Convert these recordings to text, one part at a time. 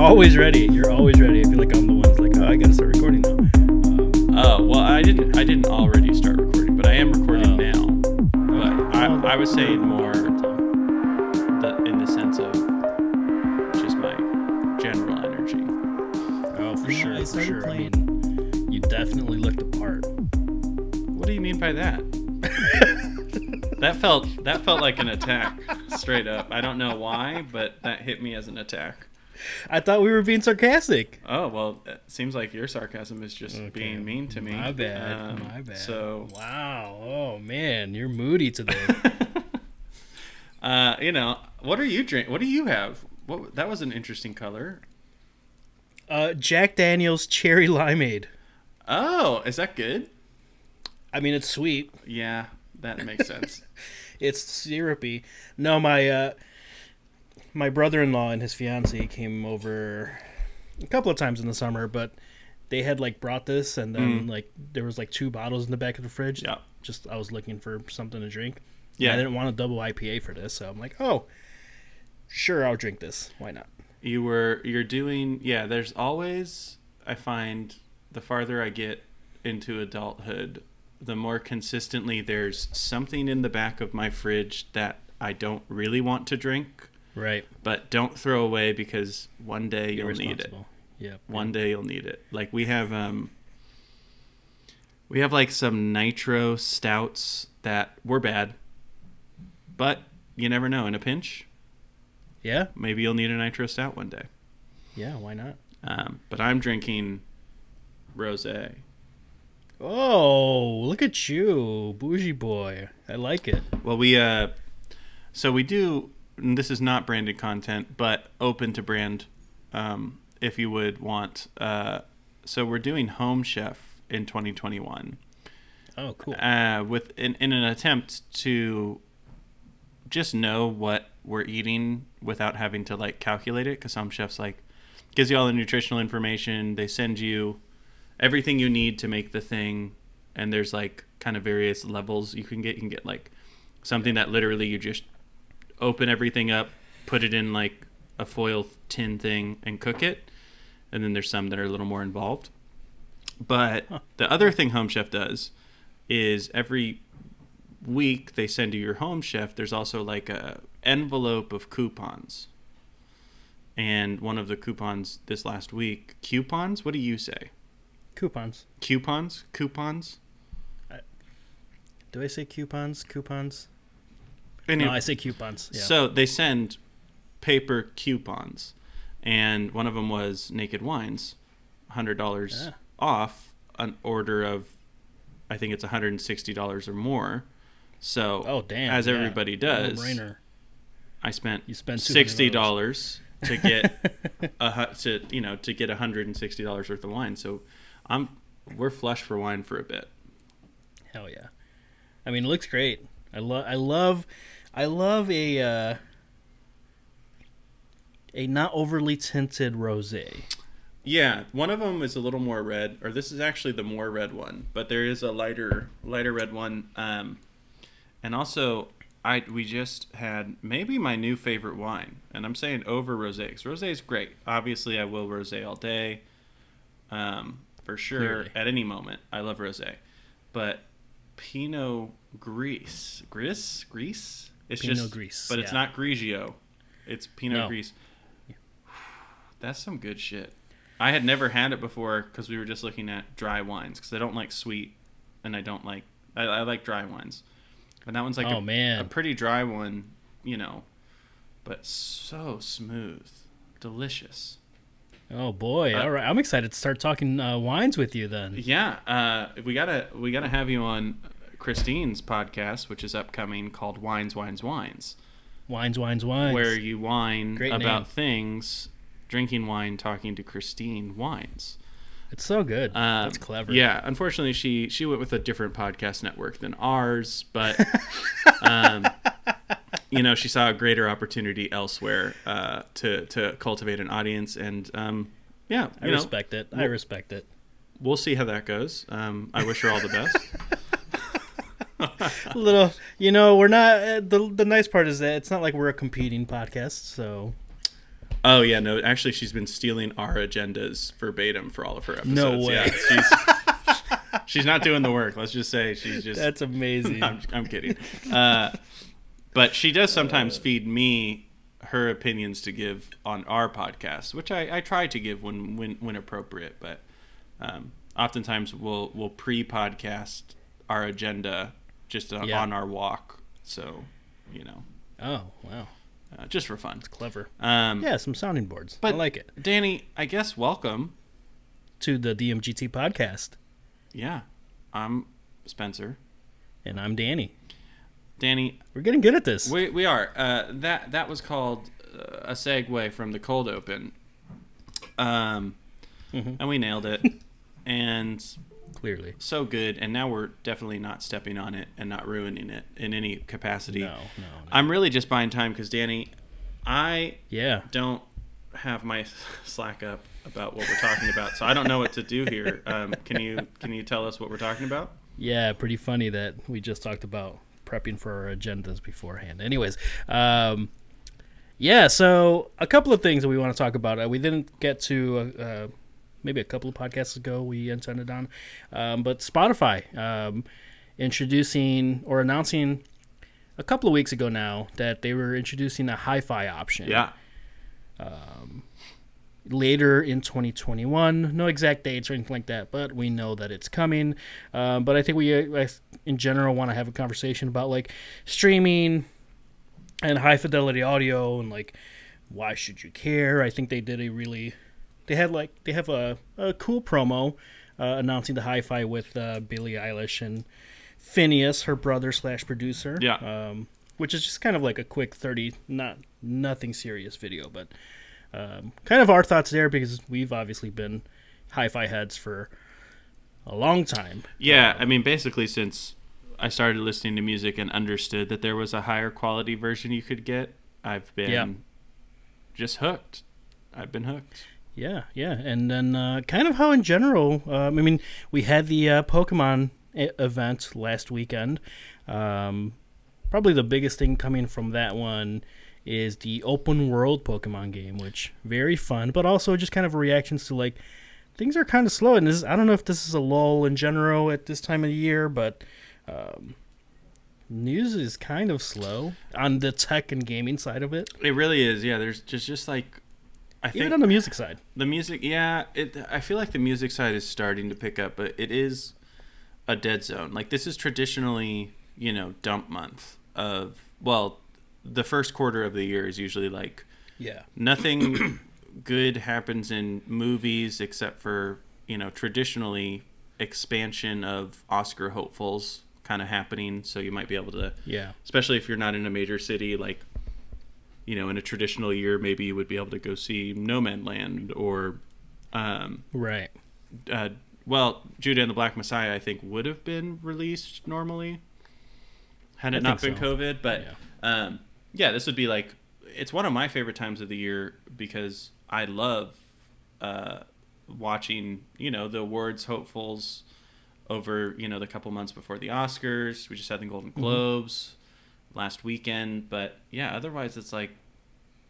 always ready. You're always ready. I feel like I'm the one that's like, oh, I gotta start recording now. Um, Oh well, I didn't. I didn't already start recording, but I am recording Oh. now. But I, well, I was saying more the, in the sense of just my general energy. Oh, for You know, sure, I for started sure. I mean, you definitely looked apart. What do you mean by that? that felt that felt like an attack, straight up. I don't know why, but that hit me as an attack. I thought we were being sarcastic. Oh well, it seems like your sarcasm is just Okay, being mean to me. My bad. Um, my bad. So, wow. Oh man, you're moody today. uh, you know, what are you drink? What do you have? What that was an interesting color. uh, Jack Daniel's cherry limeade. Oh, is that good? I mean, it's sweet. Yeah, that makes sense. It's syrupy. No, my uh, my brother-in-law and his fiance came over a couple of times in the summer, but they had like brought this, and then like there was like two bottles in the back of the fridge. Mm. yeah, Just I was looking for something to drink. yeah. I didn't want a double IPA for this, so I'm like, oh, sure, I'll drink this. Why not? you were you're doing yeah there's always i find the farther i get into adulthood the more consistently there's something in the back of my fridge that i don't really want to drink Right. but don't throw away because one day you'll need it. Yep. one day you'll need it like we have um we have like some nitro stouts that were bad but you never know in a pinch Yeah. maybe you'll need a nitro stout one day Yeah. Why not? um, but I'm drinking rosé. Oh, look at you, bougie boy. I like it. Well, we uh, so we do. And This is not branded content, but open to brand, um, if you would want. Uh, so we're doing Home Chef in 2021, Oh, cool. uh, with in, in an attempt to just know what we're eating without having to like calculate it. Because some chefs like gives you all the nutritional information. They send you everything you need to make the thing, and there's like kind of various levels you can get. You can get like something that literally you just open everything up, put it in like a foil tin thing, and cook it. And then there's some that are a little more involved. But the other thing Home Chef does is every week they send you your Home Chef. There's also like a envelope of coupons. And one of the coupons this last week, coupons. What do you say? Coupons. Coupons, coupons. Do I say coupons? Coupons? Anyway, No, I say coupons. Yeah. So they send paper coupons, and one of them was Naked Wines, hundred dollars Yeah. off an order of, I think it's hundred and sixty dollars or more. So oh, damn. as everybody does, No-brainer. I spent You spend $200. sixty dollars to get a to you know to get hundred and sixty dollars worth of wine. So I'm we're flush for wine for a bit. Hell yeah. I mean, it looks great. I love. I love. I love a uh, a not overly tinted rosé. Yeah, one of them is a little more red, or this is actually the more red one, but there is a lighter lighter red one. Um, and also, I we just had maybe my new favorite wine, and I'm saying over rosé because rosé is great. Obviously, I will rosé all day, um, for sure Clearly. at any moment. I love rosé, but Pinot Gris, Gris, Gris. It's Pinot just, Gris, but it's not Grigio. It's Pinot No. Gris. That's some good shit. I had never had it before because we were just looking at dry wines because I don't like sweet and I don't like I, I like dry wines, and that one's like Oh, a, man. a pretty dry one, you know, but so smooth, delicious. Oh boy! Uh, All right, I'm excited to start talking uh, wines with you then. Yeah, uh, we gotta we gotta have you on Christine's podcast, which is upcoming, called Wines, Wines, Wines, Wines, wines, wines. where you wine Great about name. things, drinking wine, talking to Christine Wines. It's so good. Um, That's clever. Yeah, unfortunately, she she went with a different podcast network than ours, but um, you know, she saw a greater opportunity elsewhere uh, to to cultivate an audience, and um, yeah, I know, respect it. I well- respect it. we'll see how that goes. Um, I wish her all the best. little, you know, we're not. Uh, the the nice part is that it's not like we're a competing podcast, so Oh yeah, no. Actually, she's been stealing our agendas verbatim for all of her episodes. No way. Yeah, she's she's not doing the work. Let's just say she's just. That's amazing. I'm, I'm kidding. Uh, but she does sometimes feed me her opinions to give on our podcast, which I, I try to give when when, when appropriate. But um, oftentimes we'll we'll pre-podcast our agenda just on, Yeah. on our walk. So you know, oh wow, uh, just for fun. It's clever. Um, Yeah, some sounding boards. But I like it. Danny, I guess welcome. To the DMGT podcast, Yeah, I'm Spencer. and I'm Danny. Danny, We're getting good at this. we, we are. Uh, that that was called uh, a segue from the cold open. Um, Mhm. and we nailed it, and Clearly, so good. And now we're definitely not stepping on it and not ruining it in any capacity. no, no, no. I'm really just buying time because Danny, I yeah, don't have my slack up about what we're talking about, so I don't know what to do here. Um, can you can you tell us what we're talking about? yeah. Pretty funny that we just talked about prepping for our agendas beforehand. Anyways, um, yeah. So a couple of things that we want to talk about. Uh, we didn't get to. Uh, uh, Maybe a couple of podcasts ago, we intended on, um, but Spotify um, introducing or announcing a couple of weeks ago now that they were introducing a hi-fi option. Yeah. later in 2021. No exact dates or anything like that, but we know that it's coming. Um, but I think we, uh, in general, want to have a conversation about like streaming and high fidelity audio and like why should you care? I think they did a really, they had like they have a, a cool promo uh, announcing the hi-fi with uh, Billie Eilish and Finneas, her brother slash producer. Yeah. Um, which is just kind of like a quick 30, not nothing serious video, but um, kind of our thoughts there because we've obviously been hi-fi heads for a long time. Yeah, I mean, basically, since I started listening to music and understood that there was a higher quality version you could get, I've been Yeah. just hooked. I've been hooked. Yeah, yeah, and then uh, kind of how in general. Um, I mean, we had the uh, Pokemon event last weekend. Um, probably the biggest thing coming from that one is the open world Pokemon game, which very fun, but also just kind of reactions to like things are kind of slow. And this, I don't know if this is a lull in general at this time of year, but um, news is kind of slow on the tech and gaming side of it, It really is. Yeah, there's just just like I think even on the music side. the music. Yeah, it. I feel like the music side is starting to pick up, but it is a dead zone. Like this is traditionally, you know, dump month of well, the first quarter of the year is usually like Yeah. nothing good happens in movies except for you know traditionally expansion of oscar hopefuls kind of happening so you might be able to Yeah. especially if you're not in a major city like you know in a traditional year maybe you would be able to go see Nomadland or um Right. uh well Judas and the Black Messiah i think would have been released normally had I it not been so. covid but Yeah. um, yeah, this would be like it's one of my favorite times of the year because I love uh, watching you know the awards hopefuls over you know the couple months before the Oscars. We just had the Golden Mm-hmm. Last weekend, but yeah, otherwise it's like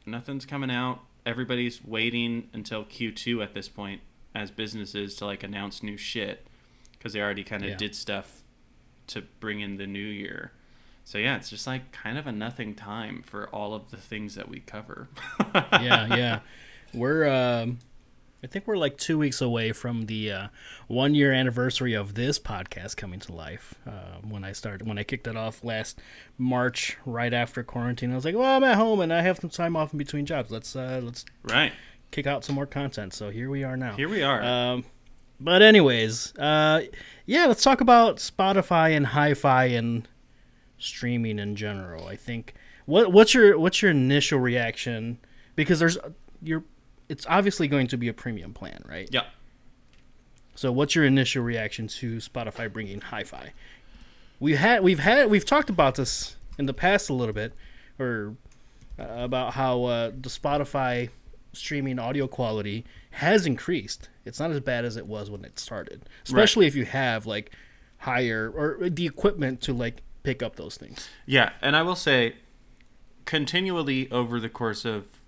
nothing's coming out. Everybody's waiting until Q2 at this point as businesses to like announce new shit because they already kind of Yeah. did stuff to bring in the new year. So yeah, it's just like kind of a nothing time for all of the things that we cover. yeah, yeah. We're um I think we're like two weeks away from the uh, one year anniversary of this podcast coming to life. Uh, when I started, when I kicked it off last March, right after quarantine, I was like, "Well, I'm at home and I have some time off in between jobs. Let's uh, let's right. kick out some more content." So here we are now. Here we are. Um, but anyways, uh, yeah, let's talk about Spotify and hi-fi and streaming in general. I think what what's your what's your initial reaction because there's you're it's obviously going to be a premium plan, right? yeah. So what's your initial reaction to Spotify bringing hi-fi? We had we've had we've talked about this in the past a little bit, or uh, about how uh, the Spotify streaming audio quality has increased. It's not as bad as it was when it started, especially if you have like higher or the equipment to like pick up those things. Yeah, and I will say, continually over the course of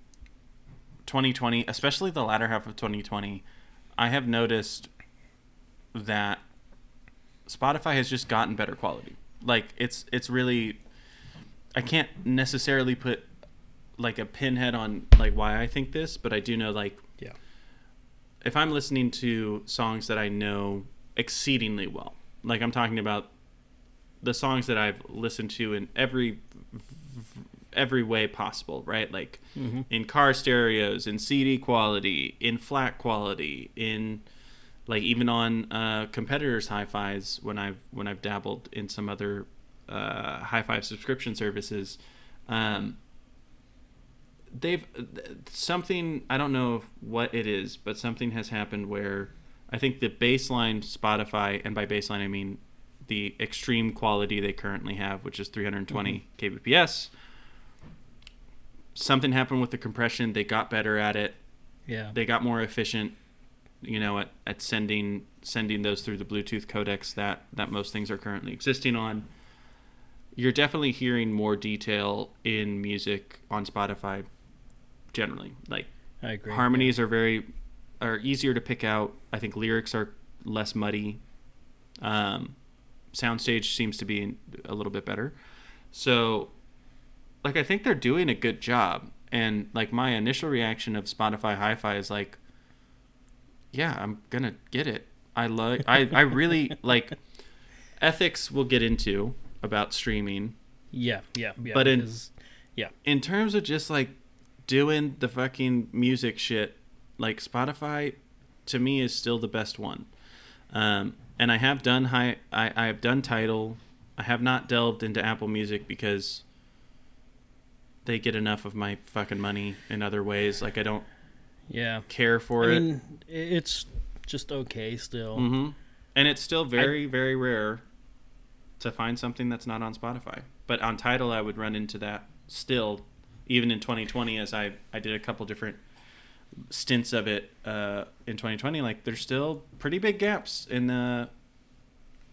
2020, especially the latter half of 2020, I have noticed that Spotify has just gotten better quality. Like it's it's really I can't necessarily put like a pinhead on like why I think this, but I do know like Yeah. if I'm listening to songs that I know exceedingly well, like I'm talking about the songs that I've listened to in every every way possible, right? Like in car stereos, in CD quality, in FLAC quality, in like even on uh, competitors' hi-fis when I've when I've dabbled in some other uh, hi-fi subscription services. Um, they've something I don't know what it is, but something has happened where I think the baseline Spotify, and by baseline I mean the extreme quality they currently have, which is 320 kbps. Something happened with the compression. They got better at it. Yeah. They got more efficient, you know, at, at sending sending those through the Bluetooth codecs that that most things are currently existing on. You're definitely hearing more detail in music on Spotify generally. Like I agree. harmonies are very are easier to pick out. I think lyrics are less muddy. Um, soundstage seems to be a little bit better. So, like, I think they're doing a good job. And like my initial reaction of Spotify Hi-Fi is like, yeah, I'm gonna get it. I like. I I really like. Ethics we'll get into about streaming. Yeah, yeah, yeah. But in- yeah, in terms of just like doing the fucking music shit, like Spotify to me is still the best one. Um, and I have done high, I, I have done Tidal. I have not delved into Apple Music because they get enough of my fucking money in other ways. Like I don't yeah. care for I it. mean, it's just okay still. hmm And it's still very, very rare to find something that's not on Spotify. But on Tidal, I would run into that still, even in 2020, as I, I did a couple different stints of it uh, in 2020. Like, there's still pretty big gaps in the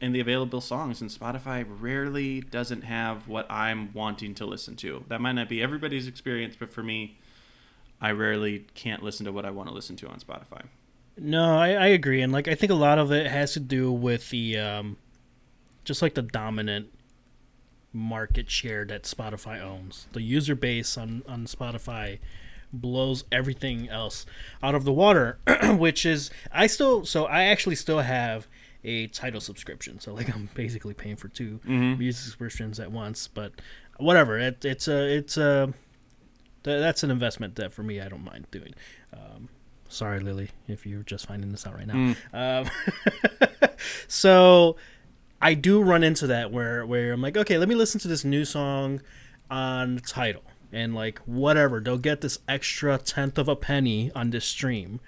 in the available songs, and Spotify rarely doesn't have what I'm wanting to listen to. That might not be everybody's experience, but for me, I rarely can't listen to what I want to listen to on Spotify. No, I, I agree, and like I think a lot of it has to do with the um, just like the dominant market share that Spotify owns. The user base on on Spotify blows everything else out of the water, which is I still so I actually still have a Tidal subscription. So like I'm basically paying for 2 music subscriptions at once, but whatever. It, it's a it's a th- that's an investment that for me I don't mind doing. Um, sorry, Lily, if you're just finding this out right now. Um, so I do run into that where where I'm like, okay, let me listen to this new song on Tidal and like whatever they'll get this extra tenth of a penny on this stream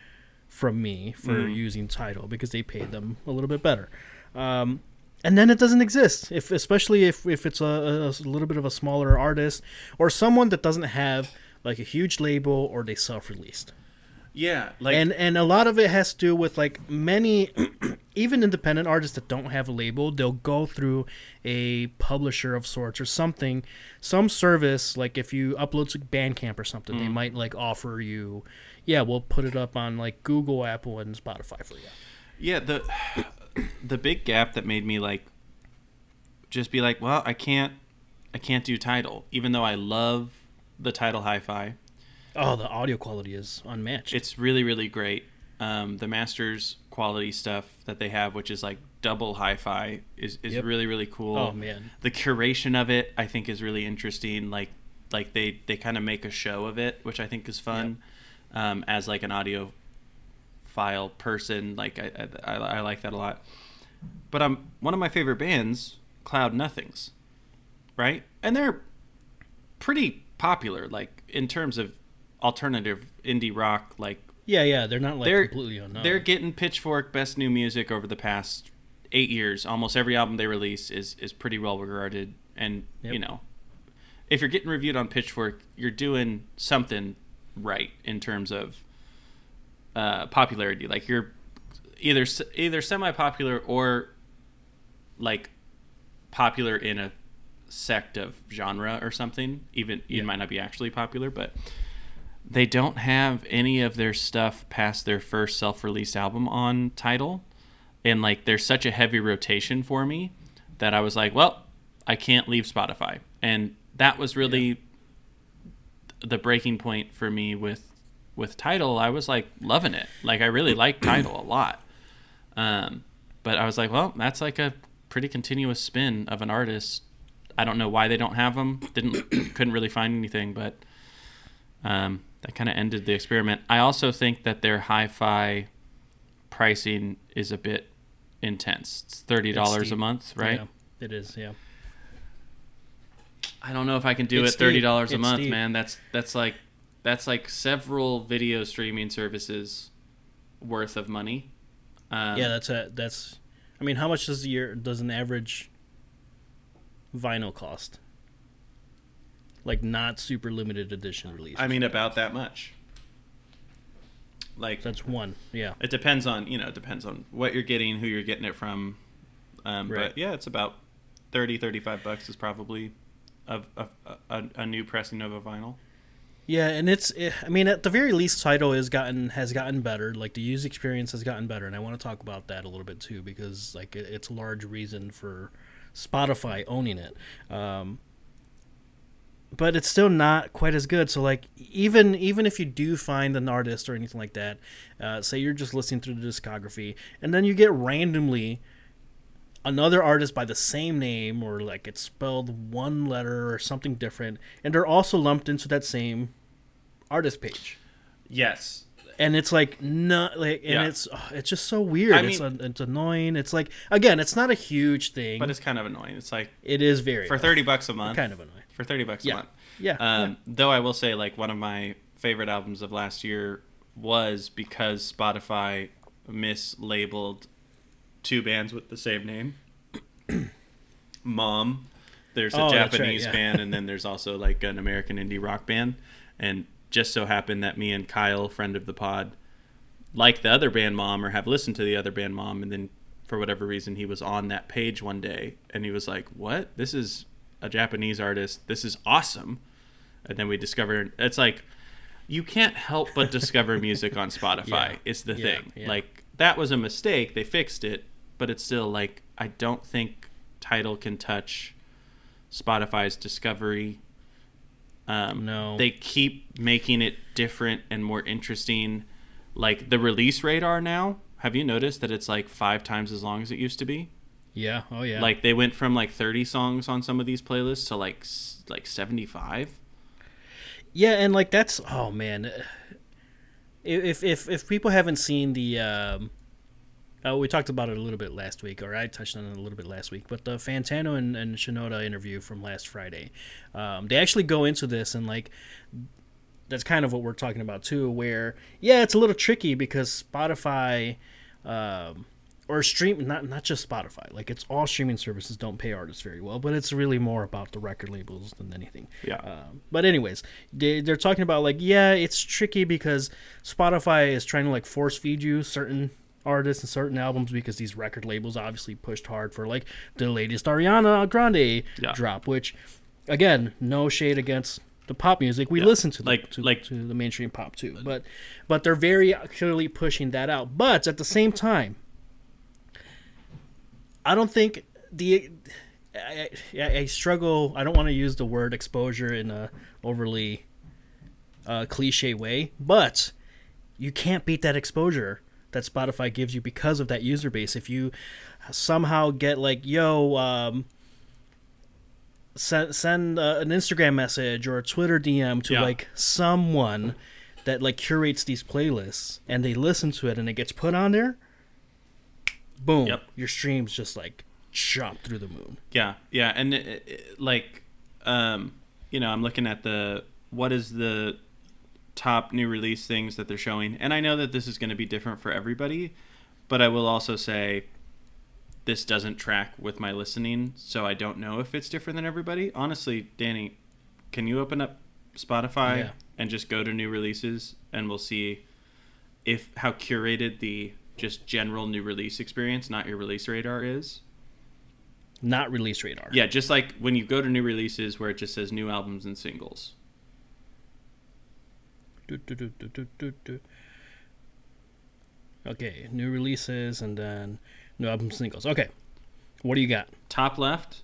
from me for using Tidal because they paid them a little bit better. Um, and then it doesn't exist. If especially if, if it's a, a, a little bit of a smaller artist or someone that doesn't have like a huge label or they self-released. Yeah, like and and a lot of it has to do with like many even independent artists that don't have a label they'll go through a publisher of sorts or something some service like if you upload to bandcamp or something they might like offer you yeah we'll put it up on like google apple and spotify for you Yeah, the the big gap that made me like just be like, well, I can't I can't do Tidal, even though I love the Tidal hi-fi. oh the audio quality is unmatched It's really really great. Um, the masters quality stuff that they have, which is like double hi-fi, is is Yep. really really cool. oh man The curation of it, I think, is really interesting. Like like they they kind of make a show of it, which I think is fun. Um, as like an audio file person, like I, I I like that a lot. But um, one of my favorite bands, Cloud Nothings, right? And they're pretty popular, like in terms of alternative indie rock. Like yeah yeah they're not like they're completely unknown they're getting Pitchfork Best New Music over the past eight years. Almost every album they release is is pretty well regarded, and Yep. you know, if you're getting reviewed on Pitchfork, you're doing something right in terms of uh, popularity. Like you're either either semi popular or like popular in a sect of genre or something. Even Yeah. it might not be actually popular, but they don't have any of their stuff past their first self-released album on Tidal and like there's such a heavy rotation for me that I was like, well, I can't leave Spotify. And that was really the breaking point for me with with Tidal. I was like loving it. Like I really like Tidal a lot. Um, but I was like, well, that's like a pretty continuous spin of an artist. I don't know why they don't have them. Didn't couldn't really find anything, but um, that kind of ended the experiment. I also think that their hi-fi pricing is a bit intense. It's thirty dollars a month, right? Yeah, it is. Yeah. I don't know if I can do It's it Thirty dollars a It's month, steep. man. That's that's like that's like several video streaming services worth of money. Um, yeah, that's a that's. I mean, how much does your does an average vinyl cost? Like not super limited edition release. I mean about that much. Like that's one. Yeah. it depends on you know it depends on what you're getting, who you're getting it from. Um, Right. But yeah, it's about 30, 35 bucks is probably a, a, a, new pressing of a vinyl. Yeah, and it's. eh, I mean, at the very least, Tidal has gotten has gotten better. Like the user experience has gotten better, and I want to talk about that a little bit too because like it, it's a large reason for Spotify owning it. Um, but it's still not quite as good. So like even even if you do find an artist or anything like that, uh, say you're just listening through the discography, and then you get randomly another artist by the same name or like it's spelled one letter or something different and they're also lumped into that same artist page Yes. and it's like not like and Yeah. it's oh, it's just so weird I it's, mean- it's annoying it's like again it's not a huge thing But it's kind of annoying. It's like it is very for 30 bucks a month. kind of annoying For 30 bucks Yeah. a month. yeah, Um, Though I will say, like one of my favorite albums of last year was because Spotify mislabeled two bands with the same name. Mom, there's a Oh, that's right, Japanese yeah. band, and then there's also like an American indie rock band. And just so happened that me and Kyle, friend of the pod, like the other band Mom or have listened to the other band Mom, and then for whatever reason he was on that page one day, and he was like, "What? This is a Japanese artist. This is awesome." And then we discovered it's like you can't help but discover music on Spotify. Yeah. It's the Yeah, thing. Like that was a mistake. They fixed it, but it's still like I don't think Tidal can touch Spotify's discovery. Um, No. they keep making it different and more interesting. Like the release radar now. Have you noticed that it's like five times as long as it used to be? yeah oh yeah Like they went from like 30 songs on some of these playlists to like like 75. Yeah, and like that's oh man, if if if people haven't seen the, um, oh, we talked about it a little bit last week, or I touched on it a little bit last week, but the Fantano and, and Shinoda interview from last Friday, um, they actually go into this and like that's kind of what we're talking about too. Where yeah, it's a little tricky because Spotify. Um, or stream not not just Spotify. Like it's all streaming services don't pay artists very well, but it's really more about the record labels than anything. Yeah. Um, but anyways, they, they're talking about like yeah, it's tricky because Spotify is trying to like force feed you certain artists and certain albums because these record labels obviously pushed hard for like the latest Ariana Grande Yeah. drop, which again, no shade against the pop music. We Yeah. listen to the, Like- to, like- to the mainstream pop too, but but they're very clearly pushing that out. But at the same time, I don't think the I, I, I struggle. I don't want to use the word exposure in a overly uh, cliche way, but you can't beat that exposure that Spotify gives you because of that user base. If you somehow get like, yo, um, send send uh, an Instagram message or a Twitter DM to Yeah. like someone that like curates these playlists and they listen to it and it gets put on there, boom, Yep. your streams just like jump through the moon. Yeah, yeah, and it, it- like, um, you know, I'm looking at the what is the top new release things that they're showing, and I know that this is going to be different for everybody, but I will also say this doesn't track with my listening, so I don't know if it's different than everybody. Honestly, Danny, can you open up Spotify Yeah. and just go to new releases, and we'll see if how curated the just general new release experience, not your release radar, is. Not release radar. Yeah, just like when you go to new releases where it just says new albums and singles. Do, do, do. Okay, new releases and then new album singles. Okay, what do you got? Top left,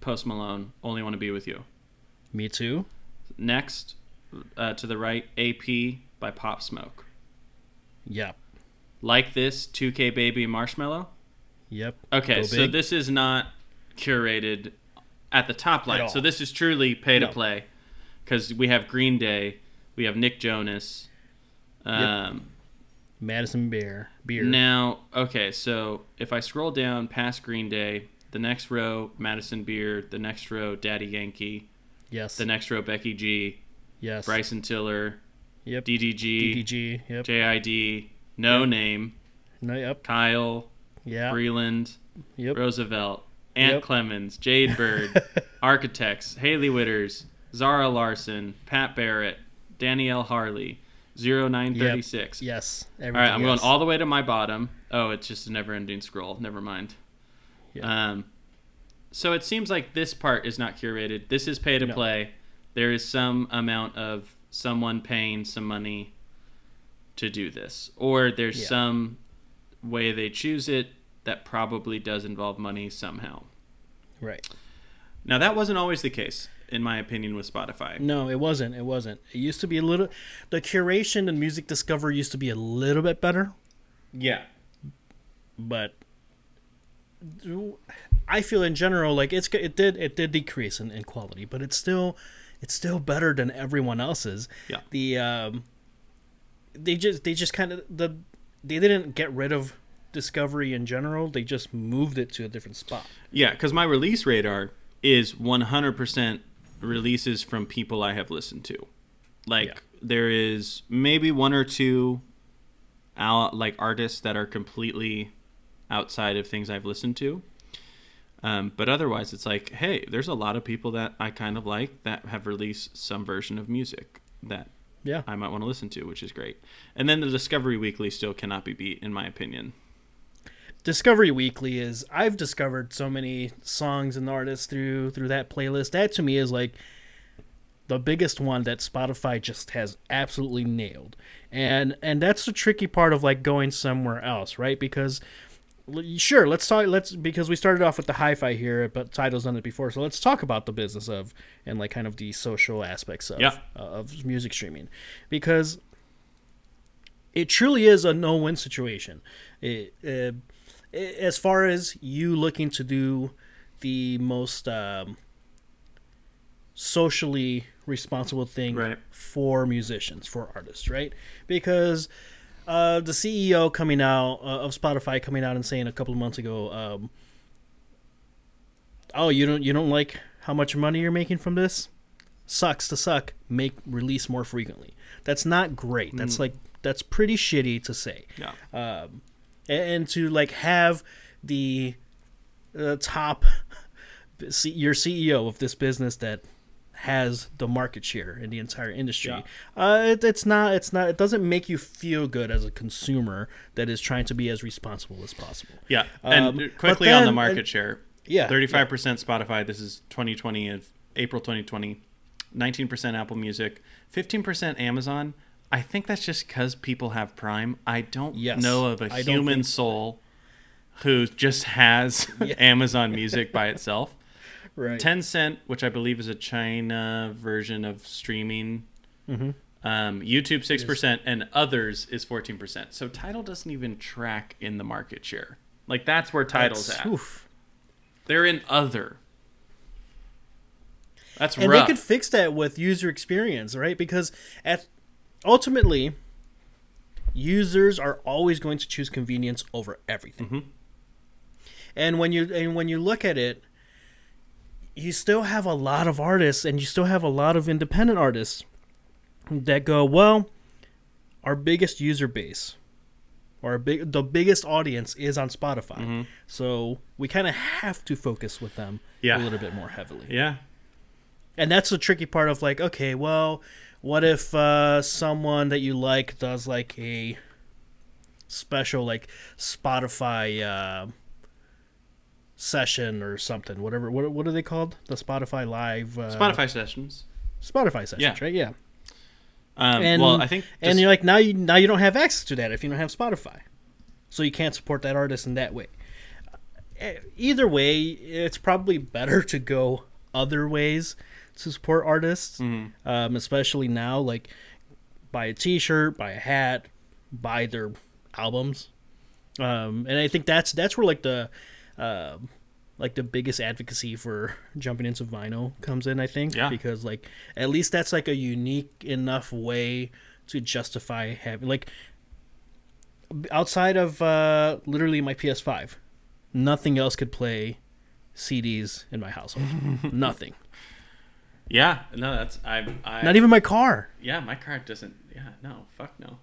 Post Malone, Only Want to Be With You. Me too. Next, uh, to the right, AP by Pop Smoke. Yep. Like this, 2K Baby Marshmello. Yep. Okay, Go so big. this is not curated at the top line. So this is truly pay to No. Because we have Green Day, we have Nick Jonas. Um, Madison Beer. Beer. Now, okay, so if I scroll down past Green Day, the next row Madison Beer, the next row Daddy Yankee, yes. the next row Becky G, yes. Bryson Tiller, Yep. DDG, DDG. Yep. JID, No Yep. Name, No, yep. Kyle, Yeah. Breland, Yep. Roosevelt, Ant Yep. Clemons, Jade Bird, Architects, Hailey Whitters, Zara Larsson, Pat Barrett, Danielle Harley, 0936. Yes. All right, I'm going all the way to my bottom. Oh, it's just a never-ending scroll. Never mind. Yeah. Um, so it seems like this part is not curated. This is pay to No. play. There is some amount of someone paying some money to do this, or there's Yeah. some way they choose it that probably does involve money somehow. Right. Now that wasn't always the case, in my opinion, with Spotify. No, it wasn't. It wasn't. It used to be a little. The curation and music discovery used to be a little bit better, Yeah. but I feel in general like it's it did it did decrease in, in quality, but it's still it's still better than everyone else's. Yeah. The um, they just they just kind of the they didn't get rid of discovery in general. They just moved it to a different spot. Yeah, because my release radar is 100% releases from people I have listened to. Like Yeah. there is maybe one or two, out, like artists that are completely outside of things I've listened to. Um, but otherwise, it's like, hey, there's a lot of people that I kind of like that have released some version of music that Yeah. I might want to listen to, which is great. And then the Discovery Weekly still cannot be beat, in my opinion. Discovery Weekly is I've discovered so many songs and artists through through that playlist. That to me is like the biggest one that Spotify just has absolutely nailed. And and that's the tricky part of like going somewhere else, right? Because sure, let's talk let's because we started off with the hi-fi here, but Tidal's done it before. So let's talk about the business of and like kind of the social aspects of Yeah. uh, of music streaming. Because it truly is a no-win situation. It, uh, as far as you looking to do the most um, socially responsible thing Right. for musicians, for artists, right? Because uh, the CEO coming out uh, of Spotify coming out and saying a couple of months ago, um, "Oh, you don't you don't like how much money you're making from this? Sucks to suck. Make release more frequently. That's not great. That's like that's pretty shitty to say." Yeah. um, and, and to like have the uh, top C- your CEO of this business that has the market share in the entire industry. Yeah. Uh, it, it's not. It's not. It doesn't make you feel good as a consumer that is trying to be as responsible as possible. Yeah, and Um, but quickly on the market and- share. Yeah, thirty-five percent Spotify. This is 2020 of April 2020. Nineteen percent Apple Music. Fifteen percent Amazon. I think that's just because people have Prime. I don't Yes. know of a I human think- soul who just has Amazon Music by itself. right. Tencent, which I believe is a China version of streaming. Mm-hmm. Um, YouTube six percent and others is fourteen percent. So Tidal doesn't even track in the market share. Like that's where Tidal's That's- at. oof. They're in other. That's and rough. they could fix that with user experience, right? Because at ultimately, users are always going to choose convenience over everything. Mhm. And when you and when you look at it, you still have a lot of artists, and you still have a lot of independent artists that go, well, our biggest user base. Or our big, the biggest audience is on Spotify, Mhm. so we kind of have to focus with them Yeah. a little bit more heavily yeah. and that's the tricky part of like okay well what if uh, someone that you like does like a special like spotify uh, session or something whatever what, what are they called the spotify live uh, Spotify sessions. spotify sessions Yeah. right yeah Um, and well, I think and you're like now you now you don't have access to that if you don't have Spotify, so you can't support that artist in that way. Eh, Either way, it's probably better to go other ways to support artists, Mm-hmm. um, especially now. Like buy a T-shirt, buy a hat, buy their albums, um, and I think that's that's where like the um like the biggest advocacy for jumping into vinyl comes in. I think, Yeah. because like at least that's like a unique enough way to justify having like outside of uh, literally my PS5, nothing else could play CDs in my household. nothing. Yeah, no, that's I. I Not even my car. yeah, my car doesn't. Yeah, no, fuck no.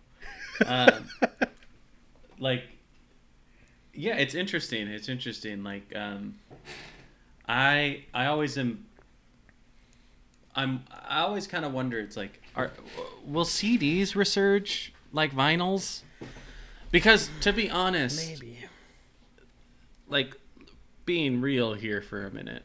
Um, like, yeah, it's interesting. It's interesting. Like, um, I I always am. I'm. I always kind of wonder. It's like, are will CDs resurge like vinyls? Because to be honest, Maybe. like being real here for a minute,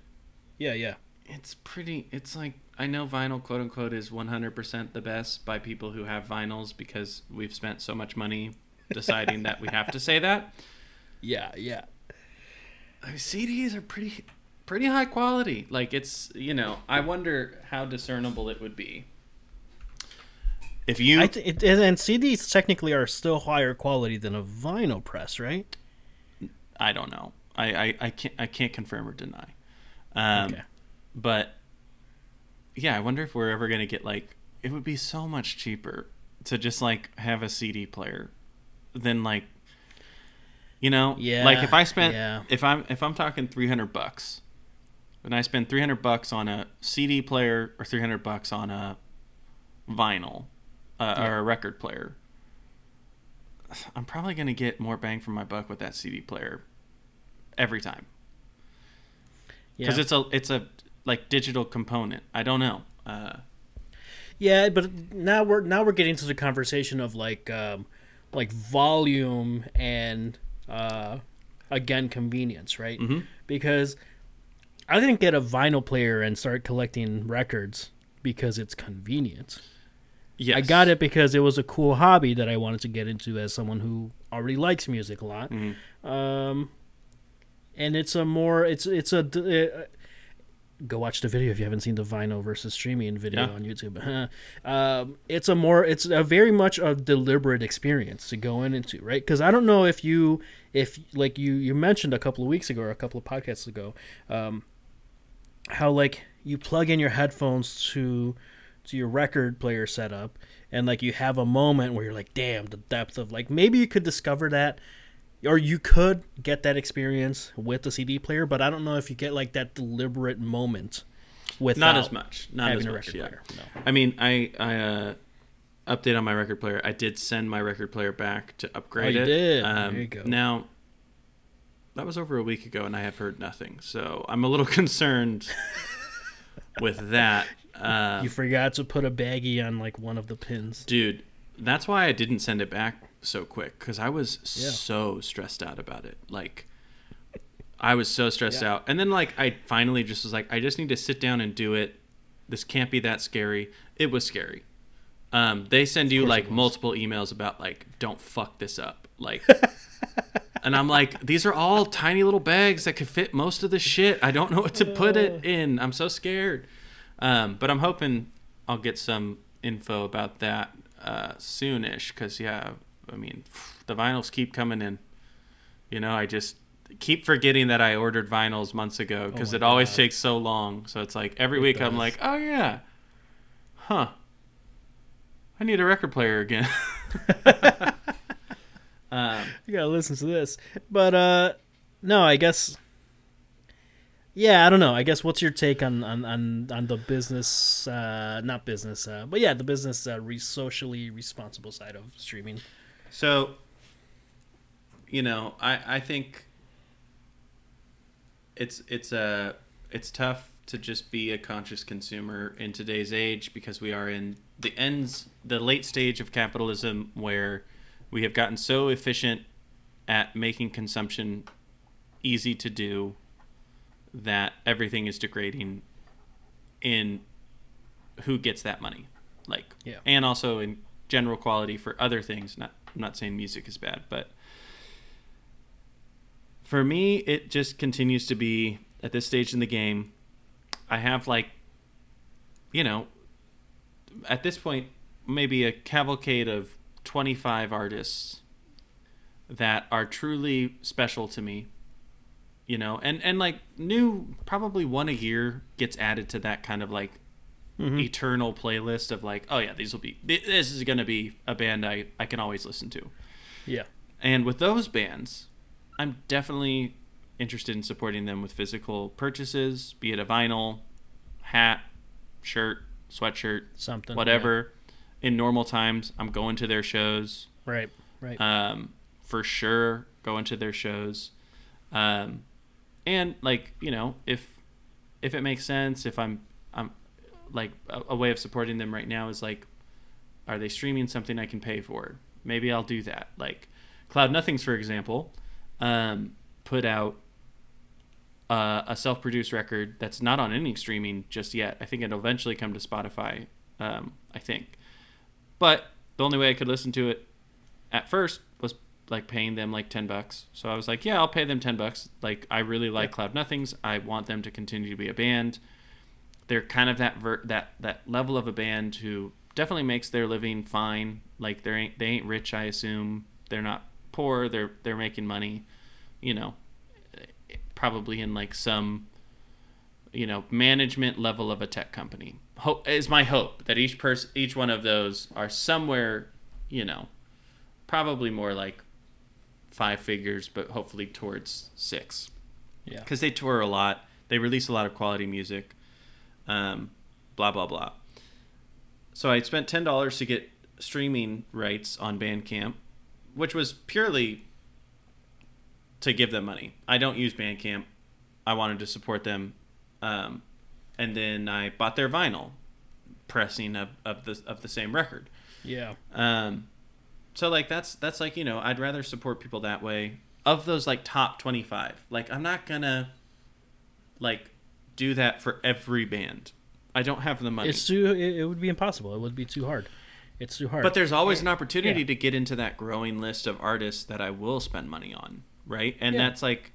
Yeah, yeah. It's pretty it's like i know vinyl quote unquote is 100% the best by people who have vinyls because we've spent so much money deciding that we have to say that Yeah, yeah. Uh, cds are pretty pretty high quality like it's you know i wonder how discernible it would be if you I th- it, and and CDs technically are still higher quality than a vinyl press, right? I don't know. I, I, I can't I can't confirm or deny. Um, Okay. But yeah, I wonder if we're ever gonna get like it would be so much cheaper to just like have a CD player than like you know Yeah, like if I spent yeah. if I'm if I'm talking three hundred bucks and I spend three hundred bucks on a CD player or three hundred bucks on a vinyl uh, or a record player. I'm probably going to get more bang for my buck with that CD player every time Yeah. because it's a it's a like digital component. I don't know. Uh, Yeah, but now we're now we're getting to the conversation of like um, like volume and uh, again convenience, right? Mm-hmm. Because I didn't get a vinyl player and start collecting records because it's convenient. yes, I got it because it was a cool hobby that I wanted to get into as someone who already likes music a lot. Mhm. Um, and it's a more it's it's a d- uh, go watch the video if you haven't seen the vinyl versus streaming video Yeah. on YouTube. um, it's a more it's a very much a deliberate experience to go in into right because I don't know if you if like you you mentioned a couple of weeks ago or a couple of podcasts ago um, how like you plug in your headphones to to your record player setup and like you have a moment where you're like damn the depth of like maybe you could discover that or you could get that experience with the CD player but I don't know if you get like that deliberate moment with not as much. Not as a much. record yeah. player no. I mean, I I uh, update on my record player. I did send my record player back to upgrade Oh, it. did? Um, There you go. Now, that was over a week ago, and I have heard nothing. So I'm a little concerned with that. Uh, you forgot to put a baggie on like one of the pins dude, that's why I didn't send it back so quick because I was Yeah. so stressed out about it. Like, I was so stressed Yeah. out, and then like I finally just was like, I just need to sit down and do it. This can't be that scary. It was scary. Um, they send you like multiple emails about like, don't fuck this up, like. And I'm like, these are all tiny little bags that could fit most of the shit. I don't know what to put it in. I'm so scared. Um, but I'm hoping I'll get some info about that uh, soonish. Because yeah, I mean, the vinyls keep coming in. You know, I just keep forgetting that I ordered vinyls months ago because my it always God. takes so long. So it's like every week I'm like, oh yeah, huh. I need a record player again. um, you gotta listen to this but uh no I guess yeah I don't know I guess what's your take on on on, on the business uh not business uh but yeah the business uh, re- socially responsible side of streaming So, you know, I I think it's it's a it's tough to just be a conscious consumer in today's age because we are in the ends the late stage of capitalism where we have gotten so efficient at making consumption easy to do that everything is degrading in who gets that money Like, Yeah. and also in general quality for other things. Not, I'm not saying music is bad, but for me, it just continues to be at this stage in the game. I have like, you know, at this point, maybe a cavalcade of 25 artists that are truly special to me you know and and like new probably one a year gets added to that kind of like eternal playlist of like oh yeah these will be this is going to be a band i i can always listen to Yeah. and with those bands i'm definitely interested in supporting them with physical purchases be it a vinyl hat shirt sweatshirt Something. whatever in normal times i'm going to their shows. Right. Right. um, for sure going to their shows um, and like you know if if it makes sense if i'm like a, a way of supporting them right now is like are they streaming something i can pay for? Maybe i'll do that. Like cloud nothings for example um, put out uh, a self-produced record that's not on any streaming just yet. I think it'll eventually come to spotify um, i think. But the only way i could listen to it at first was like paying them like 10 bucks. So i was like yeah i'll pay them 10 bucks. Like i really like Yeah. cloud nothings. I want them to continue to be a band they're kind of that ver- that that level of a band who definitely makes their living fine. Like they ain't they ain't rich i assume. They're not poor. They're they're making money you know probably in like some you know management level of a tech company. Hope is my hope that each person each one of those are somewhere you know probably more like five figures but hopefully towards six. Yeah. because they tour a lot. They release a lot of quality music um, blah blah blah. So i spent $10 to get streaming rights on bandcamp which was purely to give them money. I don't use bandcamp. I wanted to support them. Um, and then i bought their vinyl pressing of, of the of the same record. Yeah. um, so like that's that's like you know I'd rather support people that way. Of those like top twenty five, like I'm not gonna like do that for every band. I don't have the money. It's too. It, would be impossible. It would be too hard. It's too hard. but there's always an opportunity Yeah. to get into that growing list of artists that I will spend money on, right? And Yeah. that's like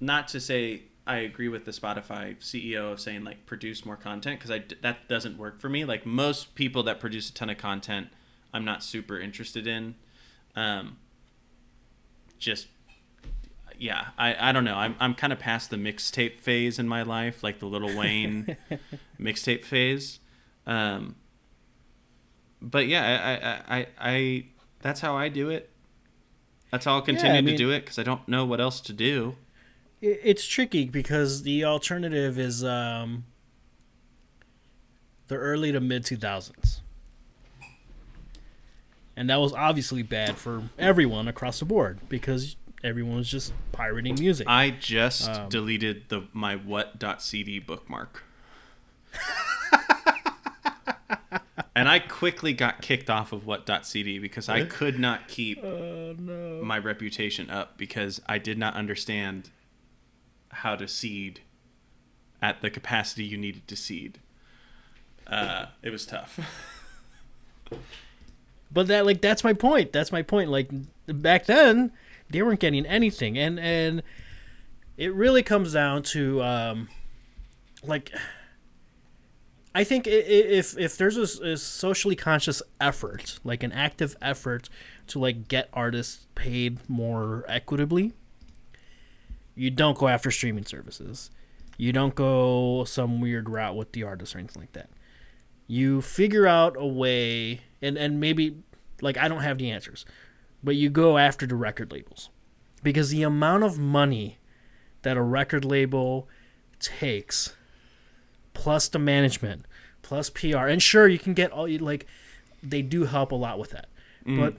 not to say I agree with the Spotify CEO of saying like produce more content because I that doesn't work for me. Like most people that produce a ton of content, I'm not super interested in. Um, just yeah, I, I don't know. I'm I'm kind of past the mixtape phase in my life, like the Lil Wayne mixtape phase. Um, but yeah, I, I, I, I that's how I do it. That's how I'll continue I to do it because I don't know what else to do. It's tricky because the alternative is um, the early to mid 2000s. And that was obviously bad for everyone across the board because everyone was just pirating music. I just Um, deleted the my what.cd bookmark. and I quickly got kicked off of what.cd because I could not keep oh no. my reputation up because I did not understand how to seed at the capacity you needed to seed. Uh, it was tough. But that like that's my point. That's my point. Like back then, they weren't getting anything, and and it really comes down to um, like I think if if there's a socially conscious effort, like an active effort to like get artists paid more equitably, you don't go after streaming services. You don't go some weird route with the artist or anything like that you figure out a way and and maybe like I don't have the answers but you go after the record labels. Because the amount of money that a record label takes plus the management plus PR and sure you can get all you like they do help a lot with that. Mm. But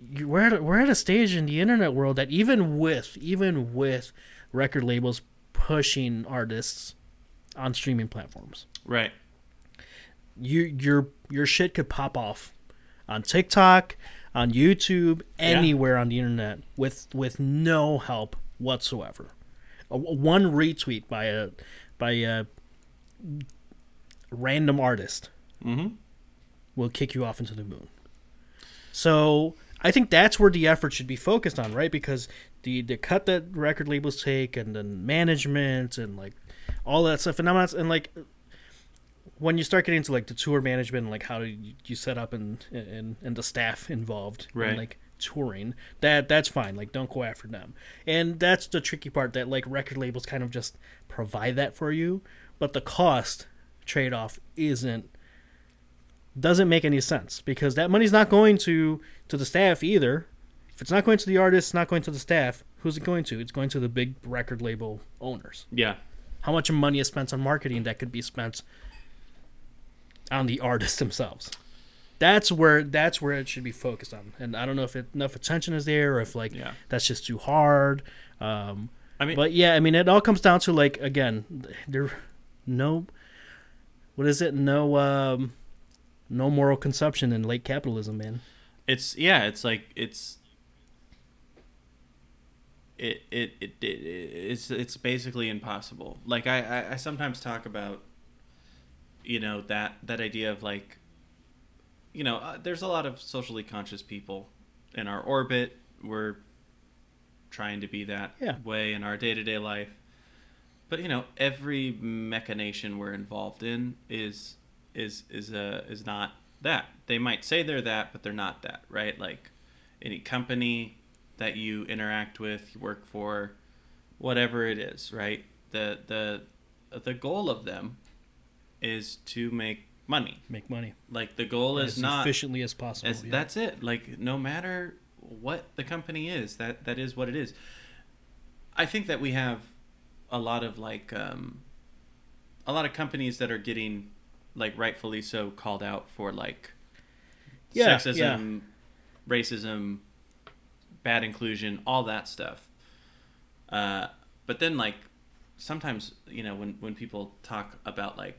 you, we're at we're at a stage in the internet world that even with even with record labels pushing artists on streaming platforms right. you your your shit could pop off on TikTok, on YouTube, anywhere on the internet with with no help whatsoever. A, one retweet by a by a random artist Mm-hmm. will kick you off into the moon. So I think that's where the effort should be focused on, right? Because the the cut that record labels take and then management and like all that stuff, and I'm not and like when you start getting into like the tour management and like how you, you set up and and and the staff involved, in, Right. like touring, that that's fine. Like don't go after them, and that's the tricky part that like record labels kind of just provide that for you, but the cost trade off isn't doesn't make any sense because that money's not going to to the staff either. If it's not going to the artists, not going to the staff, who's it going to? It's going to the big record label owners. Yeah. How much money is spent on marketing that could be spent on the artists themselves? That's where that's where it should be focused on. And I don't know if it, enough attention is there or if like Yeah. that's just too hard. Um, I mean, but yeah, I mean, it all comes down to like again, there, no, what is it? No, um, no moral consumption in late capitalism, man. it's yeah it's like it's it it, it, it it's it's basically impossible like I, I i sometimes talk about you know that that idea of like you know uh, there's a lot of socially conscious people in our orbit. We're trying to be that Yeah. way in our day-to-day life. But you know every machination we're involved in is is is uh is not that. They might say they're that but they're not that right? Like any company that you interact with you work for whatever it is right? The the the goal of them is to make money Make money like the goal is as not efficiently as possible. as, yeah. That's it. Like no matter what the company is, that that is what it is. I think that we have a lot of like um, a lot of companies that are getting like rightfully so called out for like Yeah, sexism, racism, bad inclusion, all that stuff. Uh, but then like sometimes you know when when people talk about like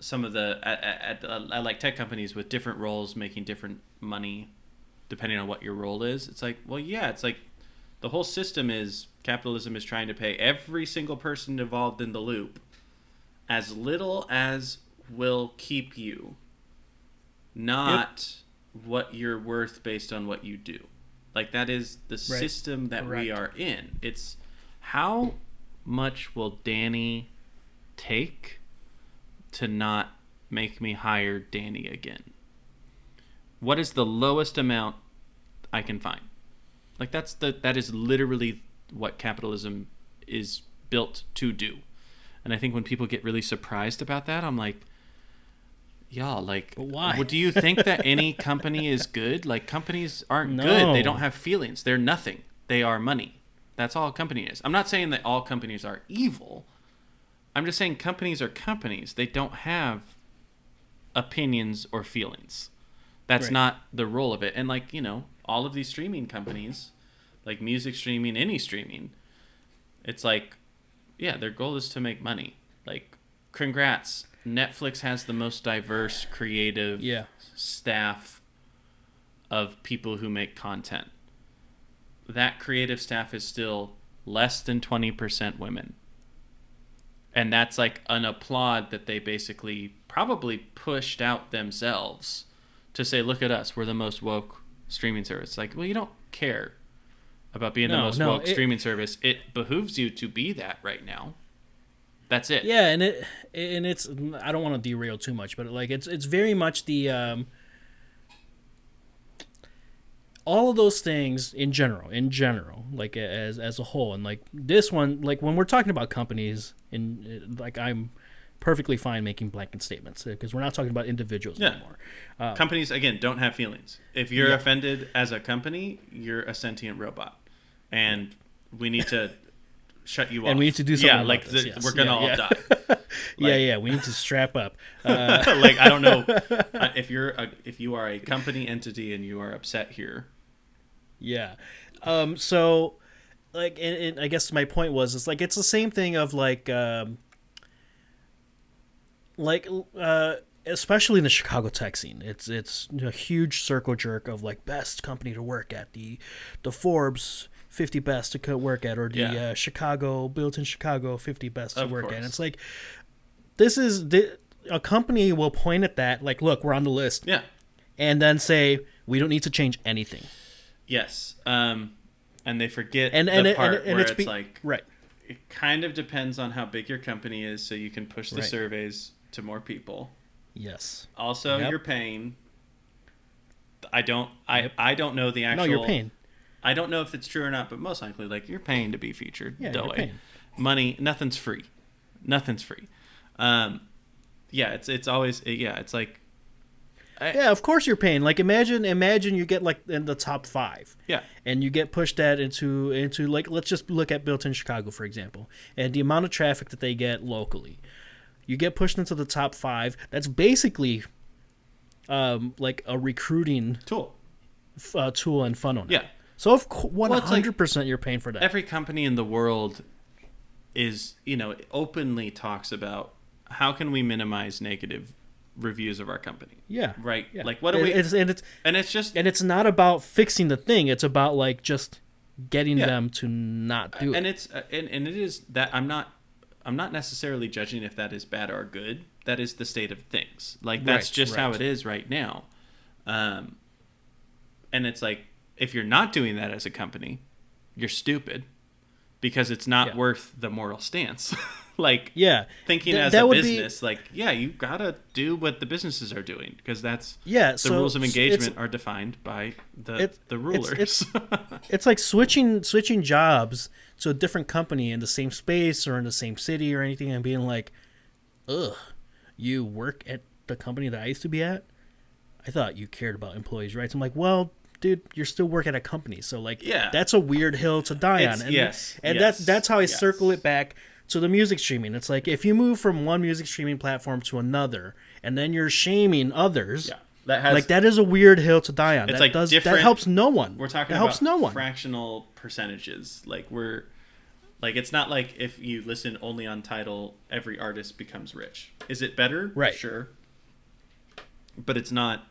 some of the at, at, at, uh, at like tech companies with different roles making different money depending on what your role is it's like well yeah it's like the whole system is capitalism is trying to pay every single person involved in the loop as little as will keep you not what you're worth based on what you do. Like that is the system that we are in. It's how much will danny take to not make me hire Danny again? What is the lowest amount I can find? Like that's the that is literally what capitalism is built to do. And I think when people get really surprised about that, I'm like, y'all, like, But why? do you think that any company is good? Like, companies aren't No. good. They don't have feelings. They're nothing. They are money. That's all a company is. I'm not saying that all companies are evil. I'm just saying companies are companies. They don't have opinions or feelings. That's Right. not the role of it. And like, you know, all of these streaming companies, like music streaming, any streaming, it's like, yeah, their goal is to make money. Like, congrats. Netflix has the most diverse, creative Yeah. staff of people who make content. That creative staff is still less than 20% women. And that's like an applaud that they basically probably pushed out themselves to say, look at us, we're the most woke streaming service. Like, well, you don't care about being the most no, woke it- streaming service. It behooves you to be that right now. That's it. Yeah, and it and it's I don't want to derail too much, but like it's it's very much the um all of those things in general, in general, like as as a whole, and like this one, like when we're talking about companies, in like I'm perfectly fine making blanket statements because we're not talking about individuals Yeah. anymore. Uh, companies again don't have feelings. If you're Yeah. offended as a company, you're a sentient robot, and we need to shut you off. And we need to do something Yeah, like the- yes. we're gonna Yeah, all die. yeah, yeah, we need to strap up. Uh, like I don't know uh, if you're a, if you are a company entity and you are upset here. Yeah. Um, so, like, and, and I guess my point was, it's like it's the same thing of like, um, like, uh, especially in the Chicago tech scene, it's it's a huge circle jerk of like best company to work at, the the Forbes 50 best to work at, or the Yeah. uh, Chicago built in Chicago 50 best to Of work at. course. And it's like this is thi- a company will point at that like, look, we're on the list, Yeah. and then say we don't need to change anything. Yes. Um, and they forget And the it, part and, and where it's, it's be- like right. it kind of depends on how big your company is, so you can push the Right. surveys to more people. Yes. Also, Yep. you're paying. I don't. I Yep. I don't know the actual. No, you're paying. I don't know if it's true or not, but most likely, like you're paying to be featured. Yeah, you're paying. Money, nothing's free. Nothing's free. Um, yeah, it's it's always yeah, it's like Yeah, of course you're paying. Like imagine imagine you get like in the top five. yeah, and you get pushed that into into like let's just look at built in Chicago for example, and the amount of traffic that they get locally. You get pushed into the top five. That's basically um, like a recruiting tool. uh, tool and funnel. now. Yeah, So of one hundred percent you're paying for that. every company in the world is you know openly talks about how can we minimize negative reviews of our company yeah. right Yeah. like what do we It's, and it's and it's just and it's not about fixing the thing. It's about like just getting Yeah. them to not do and it. it's uh, and, and it is that i'm not i'm not necessarily judging if that is bad or good that is the state of things like that's Right, just how it is right now um and it's like if you're not doing that as a company you're stupid because it's not Yeah. worth the moral stance like Yeah. thinking Th- as a would be- business like yeah you gotta do what the businesses are doing because that's Yeah. the so rules of engagement are defined by the It's- the it's- rulers it's- it's like switching switching jobs to a different company in the same space or in the same city or anything and being like ugh you work at the company that i used to be at i thought you cared about employees rights i'm like well dude you're still working at a company so like Yeah. that's a weird hill to die It's- on and, yes, and yes, that's that's how i yes. circle it back to the music streaming it's like if you move from one music streaming platform to another and then you're shaming others yeah that has like that is a weird hill to die on. It's that like does different- that helps no one. We're talking that about helps no one. fractional percentages. Like we're like it's not like if you listen only on Tidal, every artist becomes rich. Is it better? Right. Sure. But it's not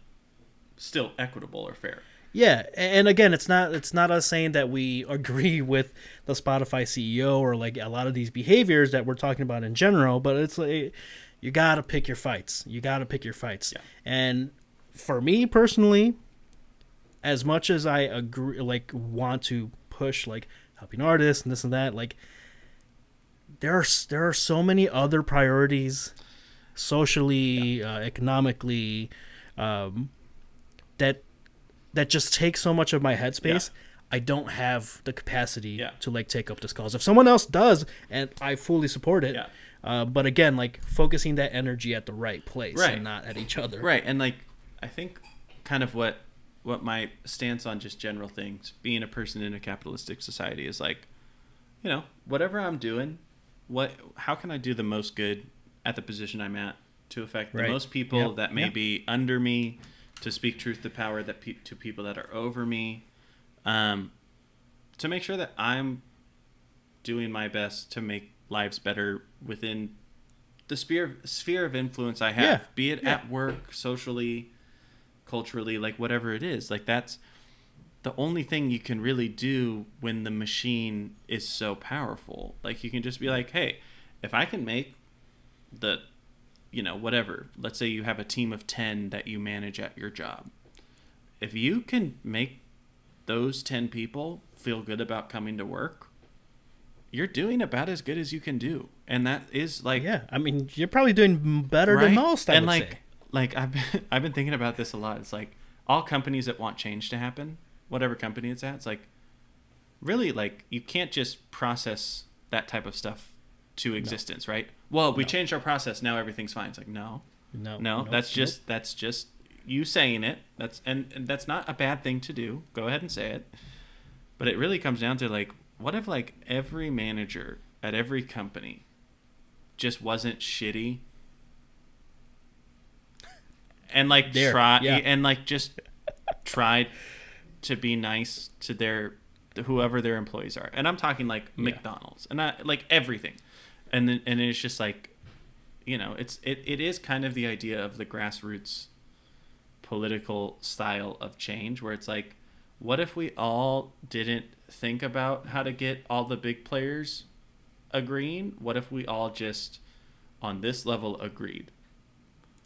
still equitable or fair. Yeah, and again, it's not it's not us saying that we agree with the Spotify CEO or like a lot of these behaviors that we're talking about in general, but it's like you got to pick your fights. You got to pick your fights. Yeah. And for me personally, as much as I agree like want to push like helping artists and this and that, like there are there are so many other priorities socially, uh, economically um, that that just take so much of my headspace. I don't have the capacity Yeah. to like take up this cause. If someone else does, and I fully support it, Yeah. uh, but again, like focusing that energy at the right place Right. and not at each other. Right. And like I think kind of what what my stance on just general things, being a person in a capitalistic society is like, you know, whatever I'm doing, what how can I do the most good at the position I'm at to affect the most people that may be under me, to speak truth to power that pe- to people that are over me, um, to make sure that I'm doing my best to make lives better within the sphere sphere of influence I have, Yeah. be it Yeah. at work, socially, culturally, like whatever it is. Like that's the only thing you can really do when the machine is so powerful. Like you can just be like, "Hey, if I can make the you know, whatever. Let's say you have a team of 10 that you manage at your job. If you can make those 10 people feel good about coming to work, you're doing about as good as you can do. And that is like Yeah, I mean, you're probably doing better right? than most. I and like say. like I've been, I've been thinking about this a lot. It's like all companies that want change to happen, whatever company it's at, it's like really like you can't just process that type of stuff to existence, right? Well, we No. changed our process, now everything's fine. It's like no, No, no, nope, that's nope. just that's just you saying it. That's and, and that's not a bad thing to do. Go ahead and say it. But it really comes down to like what if like every manager at every company just wasn't shitty and like There, try yeah. and like just tried to be nice to their to whoever their employees are. And I'm talking like Yeah. McDonald's and I, like everything. And then, and it's just like you know, it's it, it is kind of the idea of the grassroots political style of change where it's like what if we all didn't think about how to get all the big players agreeing? What if we all just on this level agreed?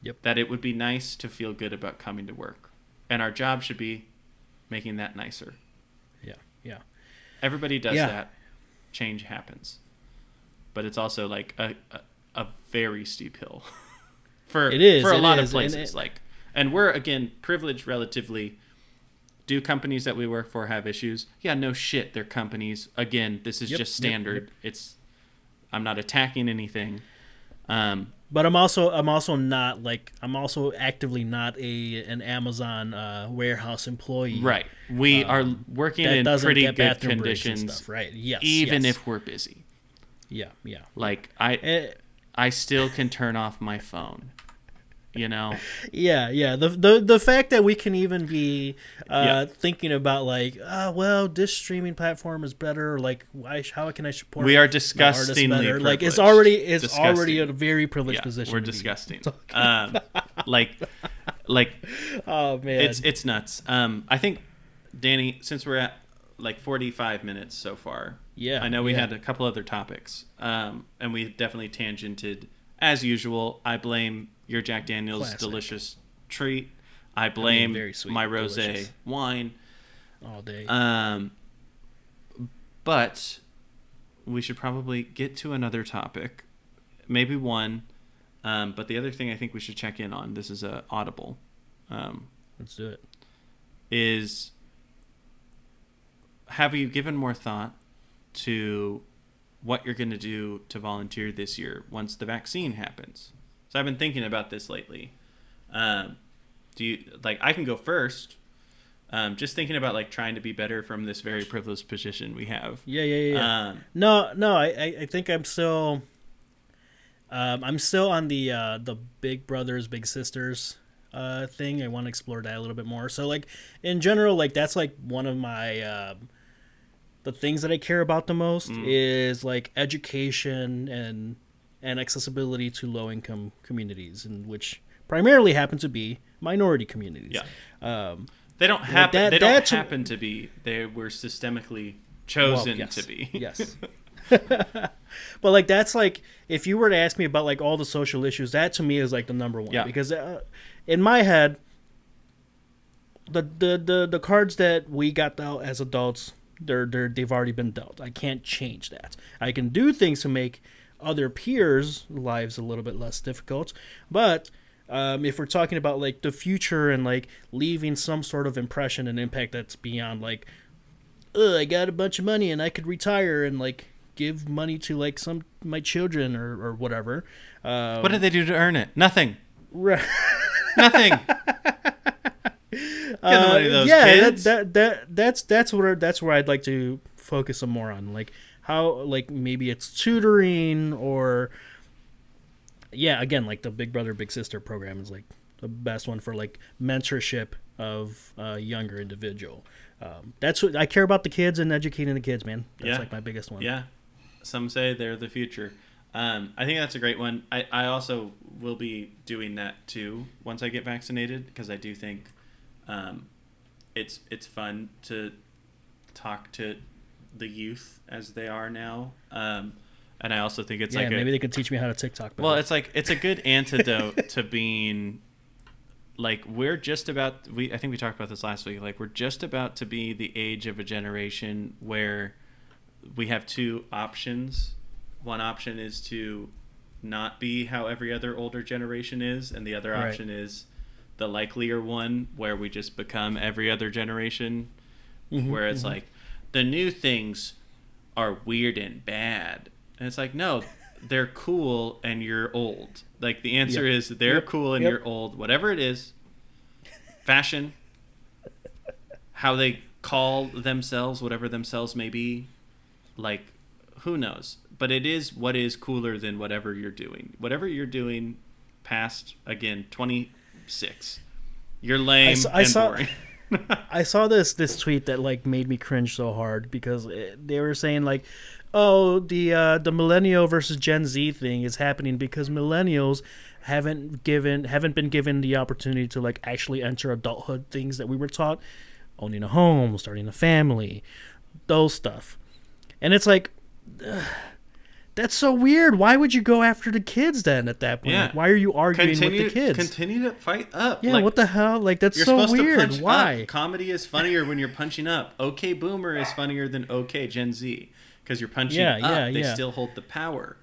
Yep. That it would be nice to feel good about coming to work. And our job should be making that nicer. Yeah. Yeah. Everybody does Yeah. that. Change happens. But it's also like a, a, a very steep hill for It is, for a lot is, of and places. it- like, and we're again privileged relatively. Do companies that we work for have issues? Yeah, no shit. They're companies. Again, this is Yep, just yep, standard. It's. I'm not attacking anything. Um, But I'm also I'm also not like I'm also actively not a an Amazon uh, warehouse employee. right. We are working Um, in pretty good and conditions, stuff, right? Yes. even yes. if we're busy. Yeah yeah Like I, Eh, I still can turn off my phone. You know. Yeah, yeah. The the the fact that we can even be uh, Yeah. thinking about like, uh, well, this streaming platform is better. Or like, why? How can I support? We are disgustingly? Like, it's already it's already a very privileged yeah, position. we're disgusting. Um, like, like Oh man, it's it's nuts. Um, I think Danny, since we're at like 45 minutes so far, yeah. I know we yeah. had a couple other topics, um, and we definitely tangented as usual. I blame your Jack Daniel's Classic. delicious treat. I blame very sweet, my rosé wine. all day. Um, but we should probably get to another topic, maybe one. Um, but the other thing I think we should check in on this is a audible. Um, Let's do it. is have you given more thought to what you're going to do to volunteer this year once the vaccine happens? So I've been thinking about this lately. Um, do you like? I can go first. Um, just thinking about like trying to be better from this very privileged position we have. Yeah, yeah, yeah. Um, no, no. I, I, I think I'm still. Um, I'm still on the uh, the Big Brothers Big Sisters uh, thing. I want to explore that a little bit more. So like in general, like that's like one of my um, the things that I care about the most Mm. is like education and and accessibility to low income communities, and which primarily happen to be minority communities. Yeah. Um, they don't happen. that- they don't happen to be. They were systemically chosen Well, yes. to be. yes. but like that's like if you were to ask me about like all the social issues, that to me is like the number one. Yeah. Because uh, in my head, the, the the the cards that we got dealt as adults, they're they're they've already been dealt. I can't change that. I can do things to make other peers' lives a little bit less difficult, but. Um, if we're talking about like the future and like leaving some sort of impression and impact that's beyond like Ugh, I got a bunch of money and I could retire and like give money to like some my children or, or whatever. Um, What did they do to earn it? Nothing. right. Nothing. Uh, the money to those yeah. That, that that that's that's where that's where I'd like to focus some more on, like how like maybe it's tutoring or yeah, again like the Big Brother Big Sister program is like the best one for like mentorship of a younger individual. Um, that's what I care about the kids and educating the kids, man. That's Yeah. like my biggest one. Yeah. Some say they're the future. Um, I think that's a great one. I, I also will be doing that too once I get vaccinated because I do think um, it's it's fun to talk to the youth as they are now. Um, and I also think it's yeah, like a, maybe they could teach me how to TikTok. Better. well, it's like it's a good antidote to being like we're just about we I think we talked about this last week. Like we're just about to be the age of a generation where we have two options. One option is to not be how every other older generation is, and the other Right. option is the likelier one where we just become every other generation Mhm, where it's mhm. like the new things are weird and bad. And it's like, no, they're cool and you're old. Like the answer Yep. is they're Yep. cool and Yep. you're old. Whatever it is, fashion, how they call themselves, whatever themselves may be, like who knows? But it is what is cooler than whatever you're doing. Whatever you're doing past again 26. You're lame I and saw- boring. I saw this this tweet that like made me cringe so hard because it, they were saying like, "Oh, the uh, the millennial versus Gen Z thing is happening because millennials haven't given haven't been given the opportunity to like actually enter adulthood things that we were taught, owning a home, starting a family, those stuff." And it's like, ugh, That's so weird. Why would you go after the kids then at that point? Yeah. Like, why are you arguing Continue, with the kids? continue to fight up. yeah, Like, what the hell? Like that's You're so supposed to weird. punch Why? up. Comedy is funnier when you're punching up. Okay, Boomer is funnier than Okay Gen Z because you're punching Yeah, up. yeah, they yeah. still hold the power,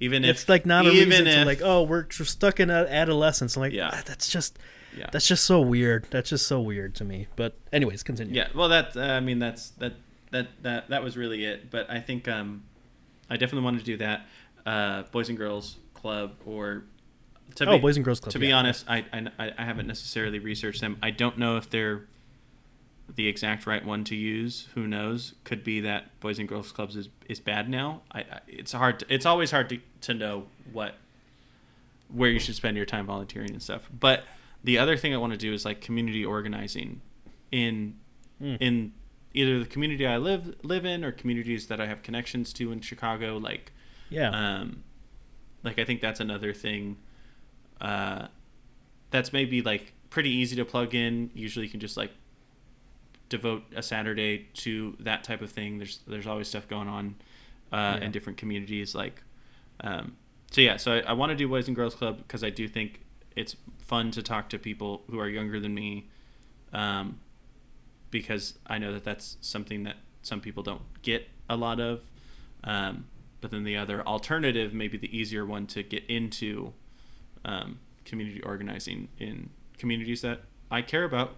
even if It's like not a even reason if, to like, oh, we're stuck in adolescence. I'm like, Yeah. "Ah, that's just yeah, that's just so weird. That's just so weird to me. But anyways, continue. yeah. Well, that uh, I mean that's that that that that was really it. But I think um, I definitely wanted to do that. Uh, Boys and Girls Club or to Oh, Boys and Girls Club, To be honest, I, I I haven't necessarily researched them. I don't know if they're the exact right one to use. Who knows? Could be that Boys and Girls Clubs is, is bad now. I, I it's hard. To, it's always hard to, to know what where you should spend your time volunteering and stuff. But the other thing I want to do is like community organizing in Mm. in either the community I live live in or communities that I have connections to in Chicago. Like Yeah. um, like I think that's another thing. Uh, that's maybe like pretty easy to plug in. Usually, you can just like devote a Saturday to that type of thing. There's there's always stuff going on uh, Yeah. in different communities. Like, um, so yeah. So I, I want to do Boys and Girls Club because I do think it's fun to talk to people who are younger than me. Um, because I know that that's something that some people don't get a lot of. Um, but then the other alternative, maybe the easier one to get into um, community organizing in communities that I care about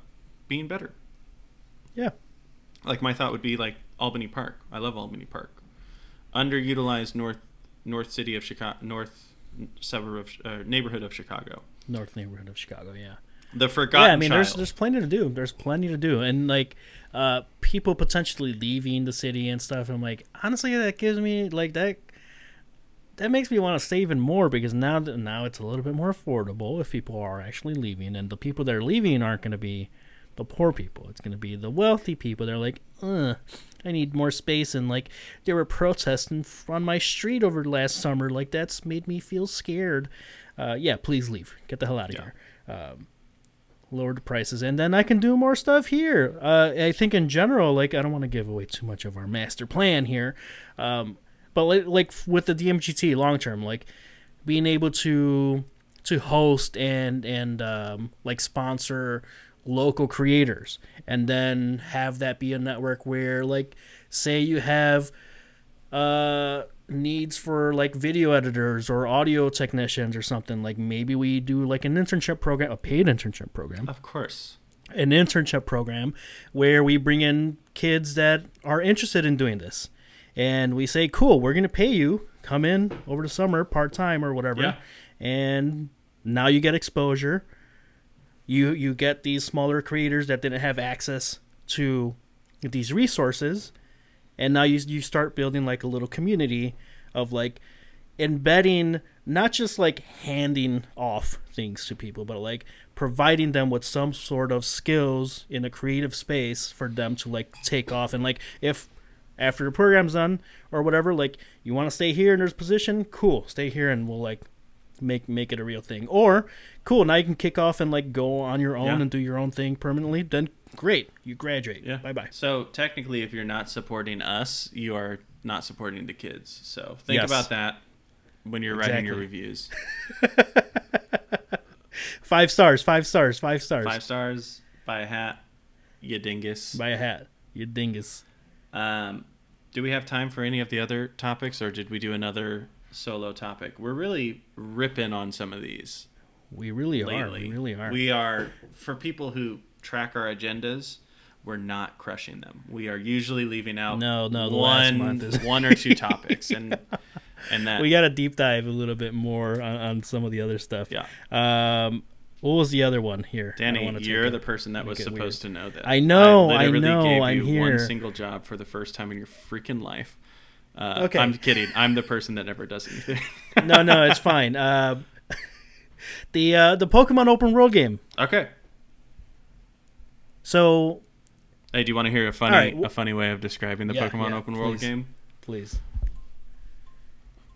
being better. yeah. Like my thought would be like Albany Park. I love Albany Park. Underutilized north north city of Chicago, north suburb of uh, neighborhood of Chicago. North neighborhood of Chicago. Yeah. The forgotten yeah, I mean, there's child. there's plenty to do. There's plenty to do, and like uh, people potentially leaving the city and stuff. I'm like, honestly, that gives me like that. That makes me want to stay even more because now that now it's a little bit more affordable if people are actually leaving, and the people that are leaving aren't going to be the poor people. It's going to be the wealthy people. They're like, Ugh, I need more space, and like there were protesting f- on my street over last summer. Like that's made me feel scared. Uh, yeah, please leave. Get the hell out of Yeah. here. Um, lower the prices and then i can do more stuff here. Uh, i think in general like i don't want to give away too much of our master plan here um, but like, like with the dmgt long term like being able to to host and and um, like sponsor local creators and then have that be a network where like say you have uh needs for like video editors or audio technicians or something like maybe we do like an internship program a paid internship program. Of course. an internship program where we bring in kids that are interested in doing this. And we say cool we're going to pay you. Come in over the summer part-time or whatever. Yeah. and now you get exposure. You you get these smaller creators that didn't have access to these resources and now you you start building like a little community of like embedding not just like handing off things to people but like providing them with some sort of skills in a creative space for them to like take off and like if after the program's done or whatever like you want to stay here in this position cool stay here and we'll like make make it a real thing or cool now you can kick off and like go on your own Yeah. and do your own thing permanently then great you graduate Yeah. bye bye So technically, if you're not supporting us, you are not supporting the kids. So think Yes. about that when you're writing your reviews. five stars five stars five stars Five stars, buy a hat, you dingus. buy a hat you dingus Um, do we have time for any of the other topics, or did we do another solo topic? We're really ripping on some of these we really are we really are We are for people who track our agendas. We're not crushing them. We are usually leaving out No, no, the last month is- one or two topics, and and that we got to deep dive a little bit more on, on some of the other stuff yeah. um what was the other one here Danny, you're the person that was supposed to know that. I know, I I know, gave I'm you one single job for the first time in your freaking life. Uh, Okay. I'm kidding. I'm the person that never does anything. no no it's fine uh the uh the pokemon open world game okay. So Hey, do you want to hear a funny right, a funny way of describing the Yeah, Pokemon yeah, open world game? please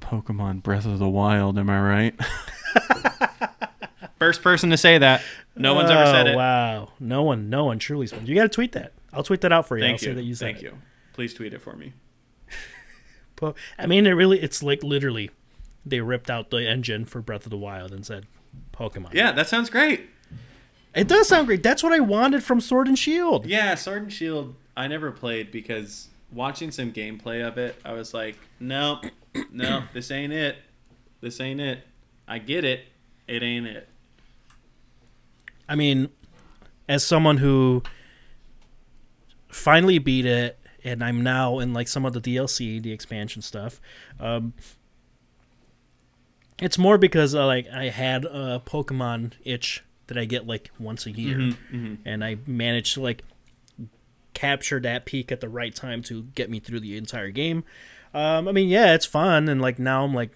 Pokemon Breath of the Wild, am I right? First person to say that. No one's ever said Oh, it. wow no one no one truly spoke you got to tweet that i'll tweet that out for you i'll Thank say you. that you said Thank it. you. Please tweet it for me. I mean, it really, it's like literally, they ripped out the engine for Breath of the Wild and said, Pokemon. Yeah, that sounds great. It does sound great. That's what I wanted from Sword and Shield. Yeah, Sword and Shield. I never played because watching some gameplay of it, I was like, no, no, this ain't it. This ain't it. I get it. It ain't it. I mean, as someone who finally beat it, and I'm now in like some of the DLC, the expansion stuff. Um, it's more because uh, like I had a Pokemon itch that I get like once a year, Mm-hmm, and I managed to like capture that peak at the right time to get me through the entire game. Um, I mean, yeah, it's fun, and like now I'm like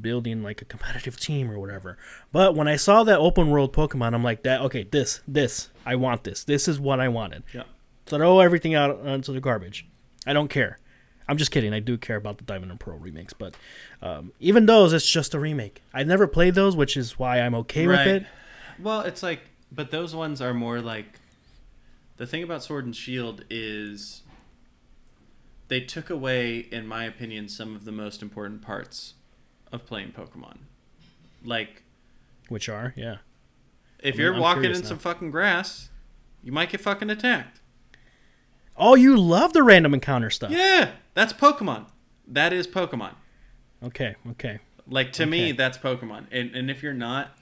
building like a competitive team or whatever. But when I saw that open world Pokemon, I'm like, that okay, this, this, I want this. This is what I wanted. Yeah. Throw everything out onto the garbage. I don't care. I'm just kidding. I do care about the Diamond and Pearl remakes, but um, even those, it's just a remake. I never played those, which is why I'm okay with it. Well, it's like, but those ones are more like. The thing about Sword and Shield is. They took away, in my opinion, some of the most important parts of playing Pokemon. Like, Which are, yeah. if I'm- you're I'm walking in now. some fucking grass, you might get fucking attacked. Oh, you love the random encounter stuff. Yeah, that's Pokemon. That is Pokemon. Okay, okay. Like to me, that's Pokemon. And and if you're not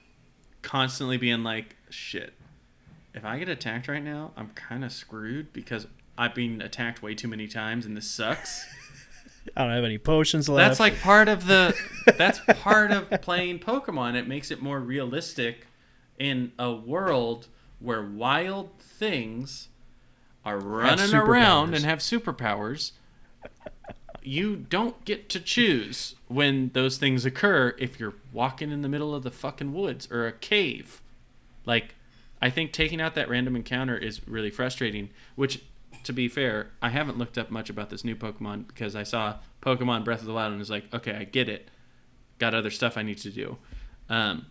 constantly being like, shit, if I get attacked right now, I'm kind of screwed because I've been attacked way too many times and this sucks. I don't have any potions left. that's like part of the that's part of playing Pokemon. It makes it more realistic in a world where wild things are running around and have superpowers. You don't get to choose when those things occur if you're walking in the middle of the fucking woods or a cave. Like, I think taking out that random encounter is really frustrating, which, to be fair, I haven't looked up much about this new Pokemon because I saw Pokemon Breath of the Wild and was like, okay, I get it. Got other stuff I need to do. Um,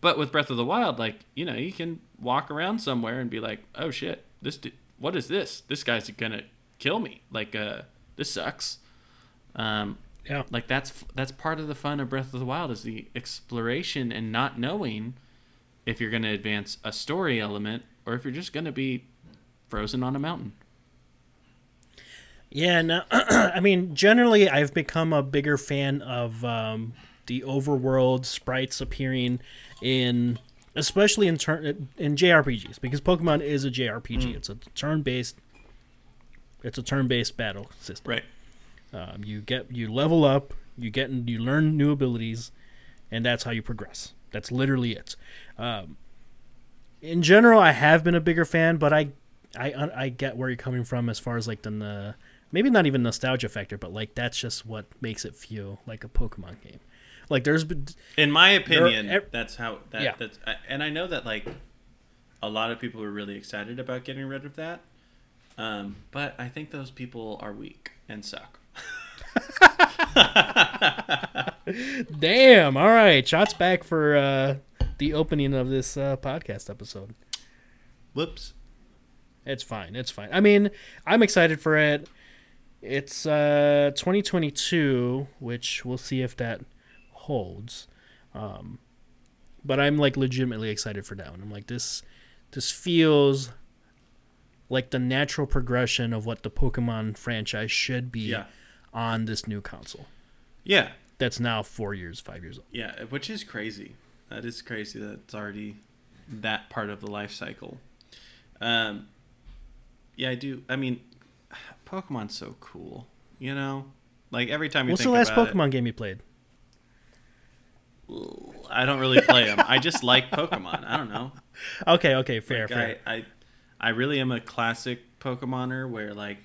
but with Breath of the Wild, like, you know, you can walk around somewhere and be like, oh shit, this, what is this? This guy's gonna kill me. Like, uh, this sucks. Um, yeah. like that's that's part of the fun of Breath of the Wild is the exploration and not knowing if you're going to advance a story element or if you're just going to be frozen on a mountain. Yeah, no, I mean, generally, I've become a bigger fan of um, the overworld sprites appearing in, especially in turn in JRPGs, because Pokemon is a JRPG. It's a turn-based. It's a turn-based battle system. Right. Um, you get you level up, you get you learn new abilities, and that's how you progress. That's literally it. Um, in general, I have been a bigger fan, but I, I I get where you're coming from as far as like the, the maybe not even nostalgia factor, but like that's just what makes it feel like a Pokemon game. Like there's been In my opinion, that's how that Yeah. that's and I know that like a lot of people are really excited about getting rid of that. Um, but I think those people are weak and suck. damn. All right, shots back for uh, the opening of this uh, podcast episode. Whoops. It's fine. It's fine. I mean, I'm excited for it. It's uh 2022, which we'll see if that holds. Um, but I'm like legitimately excited for that one. I'm like this. This feels like the natural progression of what the Pokemon franchise should be Yeah. on this new console. Yeah. That's now four years, five years old. Yeah, which is crazy. That is crazy that it's already that part of the life cycle. Um, yeah, I do. I mean, Pokemon's so cool. You know, like every time you What's the last Pokemon game you played? I don't really play them. I just like Pokemon. I don't know. Okay, okay, fair, Like, fair. I, I, I really am a classic Pokemoner where like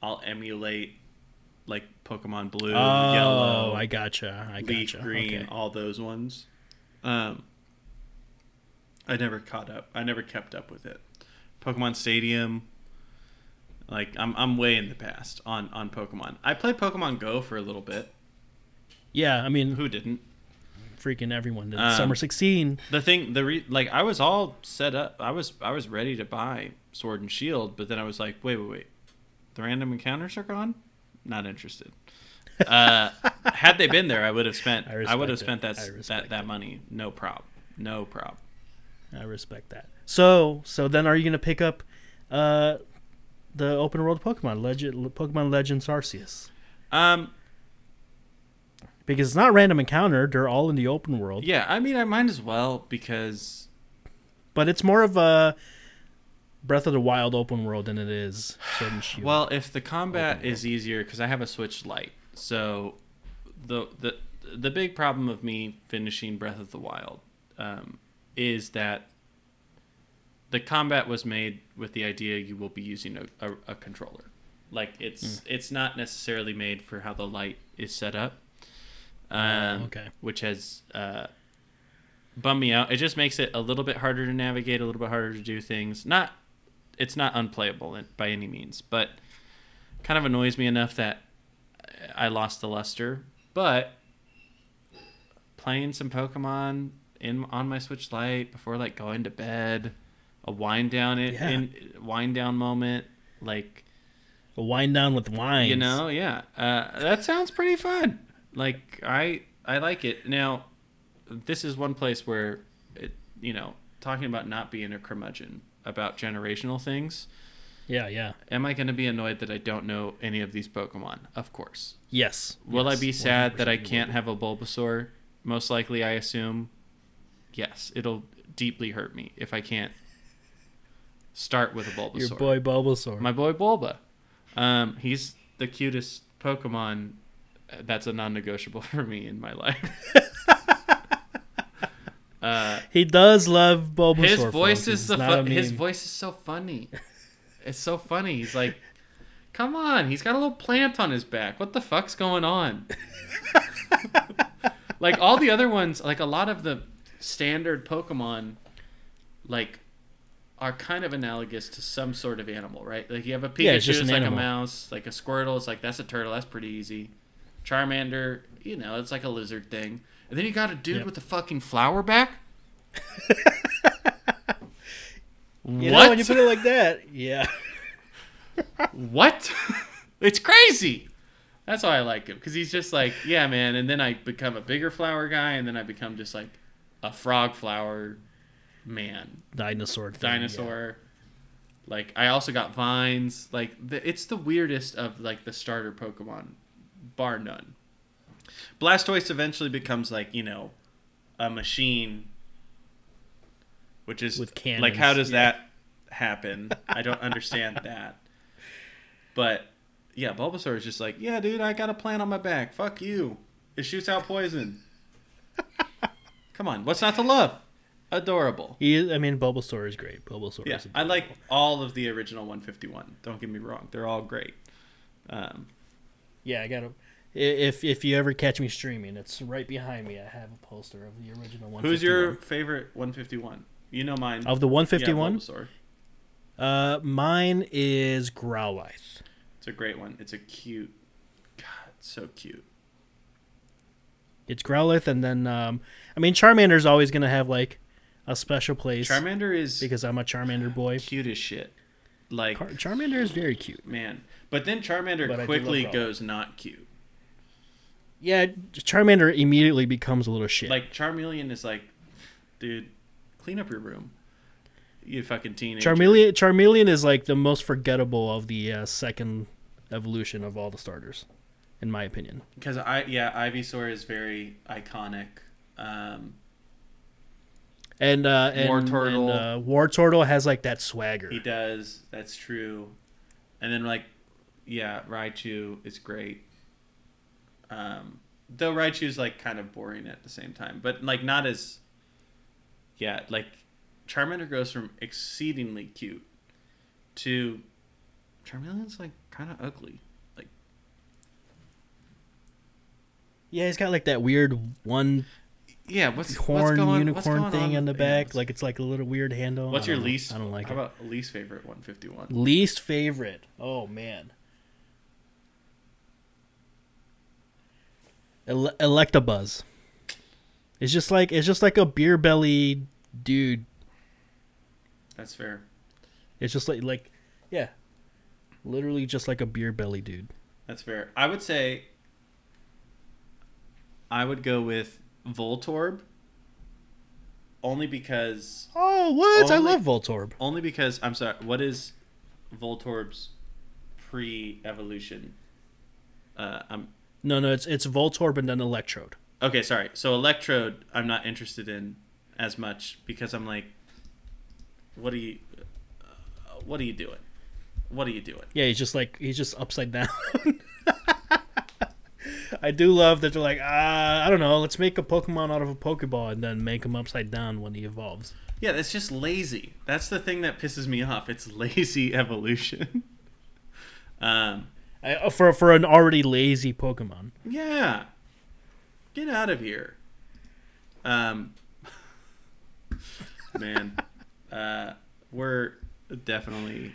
I'll emulate like Pokemon Blue, oh, Yellow, I gotcha. I leaf gotcha. green, Okay. all those ones. Um, I never caught up. I never kept up with it. Pokemon Stadium. Like I'm, I'm way in the past on on Pokemon. I played Pokemon Go for a little bit. Yeah, I mean, Who didn't? Freaking everyone did. Um, Summer 16. The thing, the re, like I was all set up. I was I was ready to buy Sword and Shield, but then I was like, wait, wait, wait. The random encounters are gone. Not interested. uh, had they been there, I would have spent. I I, would have spent that that that money. No prob. No prob. I respect that. So, so then, are you gonna pick up uh, the open world Pokemon Legend, Pokemon Legends Arceus? Um. Because it's not random encounter; they're all in the open world. Yeah. I mean, I might as well because But it's more of a Breath of the Wild open world than it is Sword and Shield. Well, if the combat is easier, because I have a Switch Lite, so the the the big problem of me finishing Breath of the Wild um, is that the combat was made with the idea you will be using a, a, a controller. Like it's Hmm. it's not necessarily made for how the Lite is set up. Um, Oh, okay. Which has uh, bummed me out. It just makes it a little bit harder to navigate, a little bit harder to do things. Not it's not unplayable in- by any means, but kind of annoys me enough that I lost the luster. But playing some Pokemon in on my Switch Lite before like going to bed, a wind down it Yeah. in wind down moment, like a wind down with wine. you know, yeah, uh, that sounds pretty fun. Like I I like it. Now, this is one place where it you know talking about not being a curmudgeon about generational things. Yeah, yeah. Am I going to be annoyed that I don't know any of these Pokemon? Of course. Yes. Will Yes, I be sad that I can't have a Bulbasaur? Most likely, I assume. Yes, it'll deeply hurt me if I can't start with a Bulbasaur. Your boy Bulbasaur. My boy Bulba. Um, he's the cutest Pokemon. That's a non-negotiable for me in my life. uh, he does love Bulbasaur. his voice is the fu- his voice is so funny. It's so funny. He's like, "Come on!" He's got a little plant on his back. What the fuck's going on? like all the other ones, like a lot of the standard Pokemon, like are kind of analogous to some sort of animal, right? Like you have a Pikachu, Yeah, it's, it's an like animal. a mouse, like a Squirtle, it's like that's a turtle, that's pretty easy. Charmander, you know, it's like a lizard thing. And then you got a dude Yep. with a fucking flower back. You what? know, when you put it like that, yeah. what? it's crazy. That's why I like him because he's just like, yeah, man. And then I become a bigger flower guy, and then I become just like a frog flower man, Dinosaur. Thing, dinosaur. Like I also got vines. Like the, it's the weirdest of like the starter Pokemon, bar none. Blastoise eventually becomes like you know, a machine. Which is With like how does yeah. that happen? I don't understand that. But yeah, Bulbasaur is just like, yeah, dude, I got a plant on my back. Fuck you. It shoots out poison. Come on, what's not to love? Adorable. He is, I mean, Bulbasaur is great. Bulbasaur Yeah, I like all of the original 151. Don't get me wrong; they're all great. Um, Yeah, I got to. If if you ever catch me streaming, it's right behind me. I have a poster of the original one. who's your favorite 151? You know mine. of the one fifty one? Yeah, Bulbasaur. Uh, mine is Growlithe. It's a great one. It's a cute. God, so cute. It's Growlithe, and then um, I mean Charmander's always gonna have like a special place Charmander is because I'm a Charmander boy. cute as shit. Like Char- Charmander is very cute. man, but then Charmander But quickly goes not cute. Yeah, Charmander immediately becomes a little shit. Like Charmeleon is like, dude, clean up your room. You fucking teenager. Charmeleon, Charmeleon is like the most forgettable of the uh, second evolution of all the starters, in my opinion. Because I yeah, Ivysaur is very iconic. Um, And uh, and, Wartortle. and, uh, Wartortle has like that swagger. he does. That's true. And then like, yeah, Raichu is great. Um, though Raichu's like kind of boring at the same time, but like not as. Yeah, like Charmander goes from exceedingly cute to Charmeleon's like kind of ugly. Like Yeah, he's got like that weird one yeah, what's horn what's going, unicorn what's thing on in the with- yeah, back. like it's like a little weird handle. What's your least? I don't like How it. about least favorite 151? Least favorite. Oh man. Ele- Electabuzz. It's just like it's just like a beer belly dude. That's fair. It's just like like yeah. Literally just like a beer belly dude. That's fair. I would say I would go with Voltorb. Only because Oh, what? I love Voltorb. only because I'm sorry, what is Voltorb's pre-evolution? Uh I'm No, no, it's it's Voltorb and then Electrode. Okay, sorry. So Electrode I'm not interested in as much because I'm like what are you uh, what are you doing? What are you doing? Yeah, he's just like he's just upside down. I do love that they're like, ah, I don't know, let's make a Pokemon out of a Pokeball and then make him upside down when he evolves. Yeah, that's just lazy. That's the thing that pisses me off. It's lazy evolution. um, uh, for for an already lazy Pokemon. yeah. Get out of here. Um, man, uh, we're definitely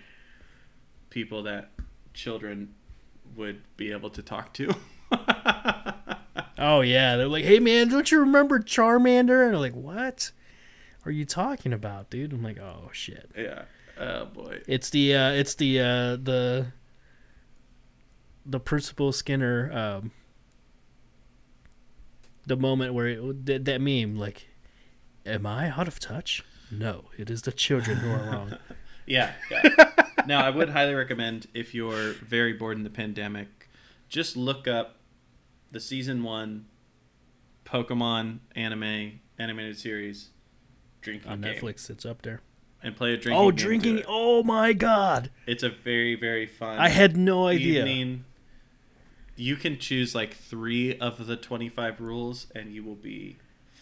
people that children would be able to talk to. Oh yeah, they're like, hey man, don't you remember Charmander? And I'm like, what are you talking about, dude? I'm like, oh shit. yeah. Oh boy. It's the uh, it's the uh, the the Principal Skinner um, the moment where it, that, that meme like, am I out of touch? No, it is the children who are wrong. Yeah. yeah. now, I would highly recommend if you're very bored in the pandemic, just look up the season one Pokemon anime animated series drinking On game Netflix, it's up there. and play a drinking. Oh, drinking! Oh my god, It's a very very fun. I had no idea. Evening. You can choose like three of the twenty-five rules, and you will be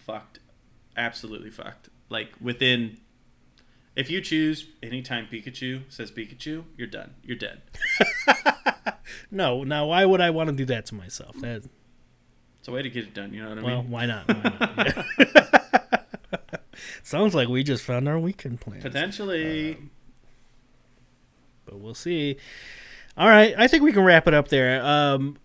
fucked, absolutely fucked. Like within, if you choose anytime Pikachu says Pikachu, you're done. You're dead. No, now why would I want to do that to myself? That It's a way to get it done. You know what I well, mean? why not? Why not? Yeah. Sounds like we just found our weekend plan. Potentially. but we'll see. All right, I think we can wrap it up there. Um,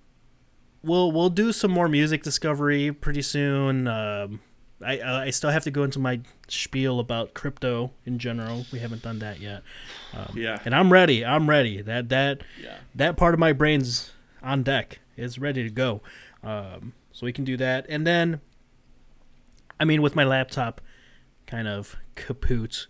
we'll we'll do some more music discovery pretty soon. Um, I I still have to go into my spiel about crypto in general. We haven't done that yet, yeah. and I'm ready. I'm ready. That that Yeah. that part of my brain's on deck. It's ready to go. Um, so we can do that, and then, I mean, with my laptop, kind of kaput.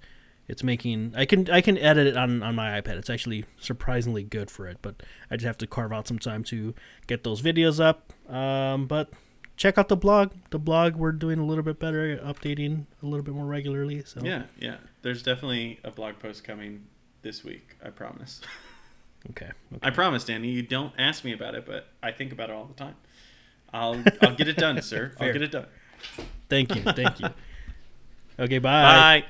It's making I can I can edit it on on my iPad. It's actually surprisingly good for it, but I just have to carve out some time to get those videos up. Um, but check out the blog. The blog we're doing a little bit better, updating a little bit more regularly. So Yeah. Yeah. There's definitely a blog post coming this week. I promise. okay. okay. I promise, Danny. You don't ask me about it, but I think about it all the time. I'll I'll get it done, sir. I'll get it done. Thank you. Thank you. Okay. Bye. Bye.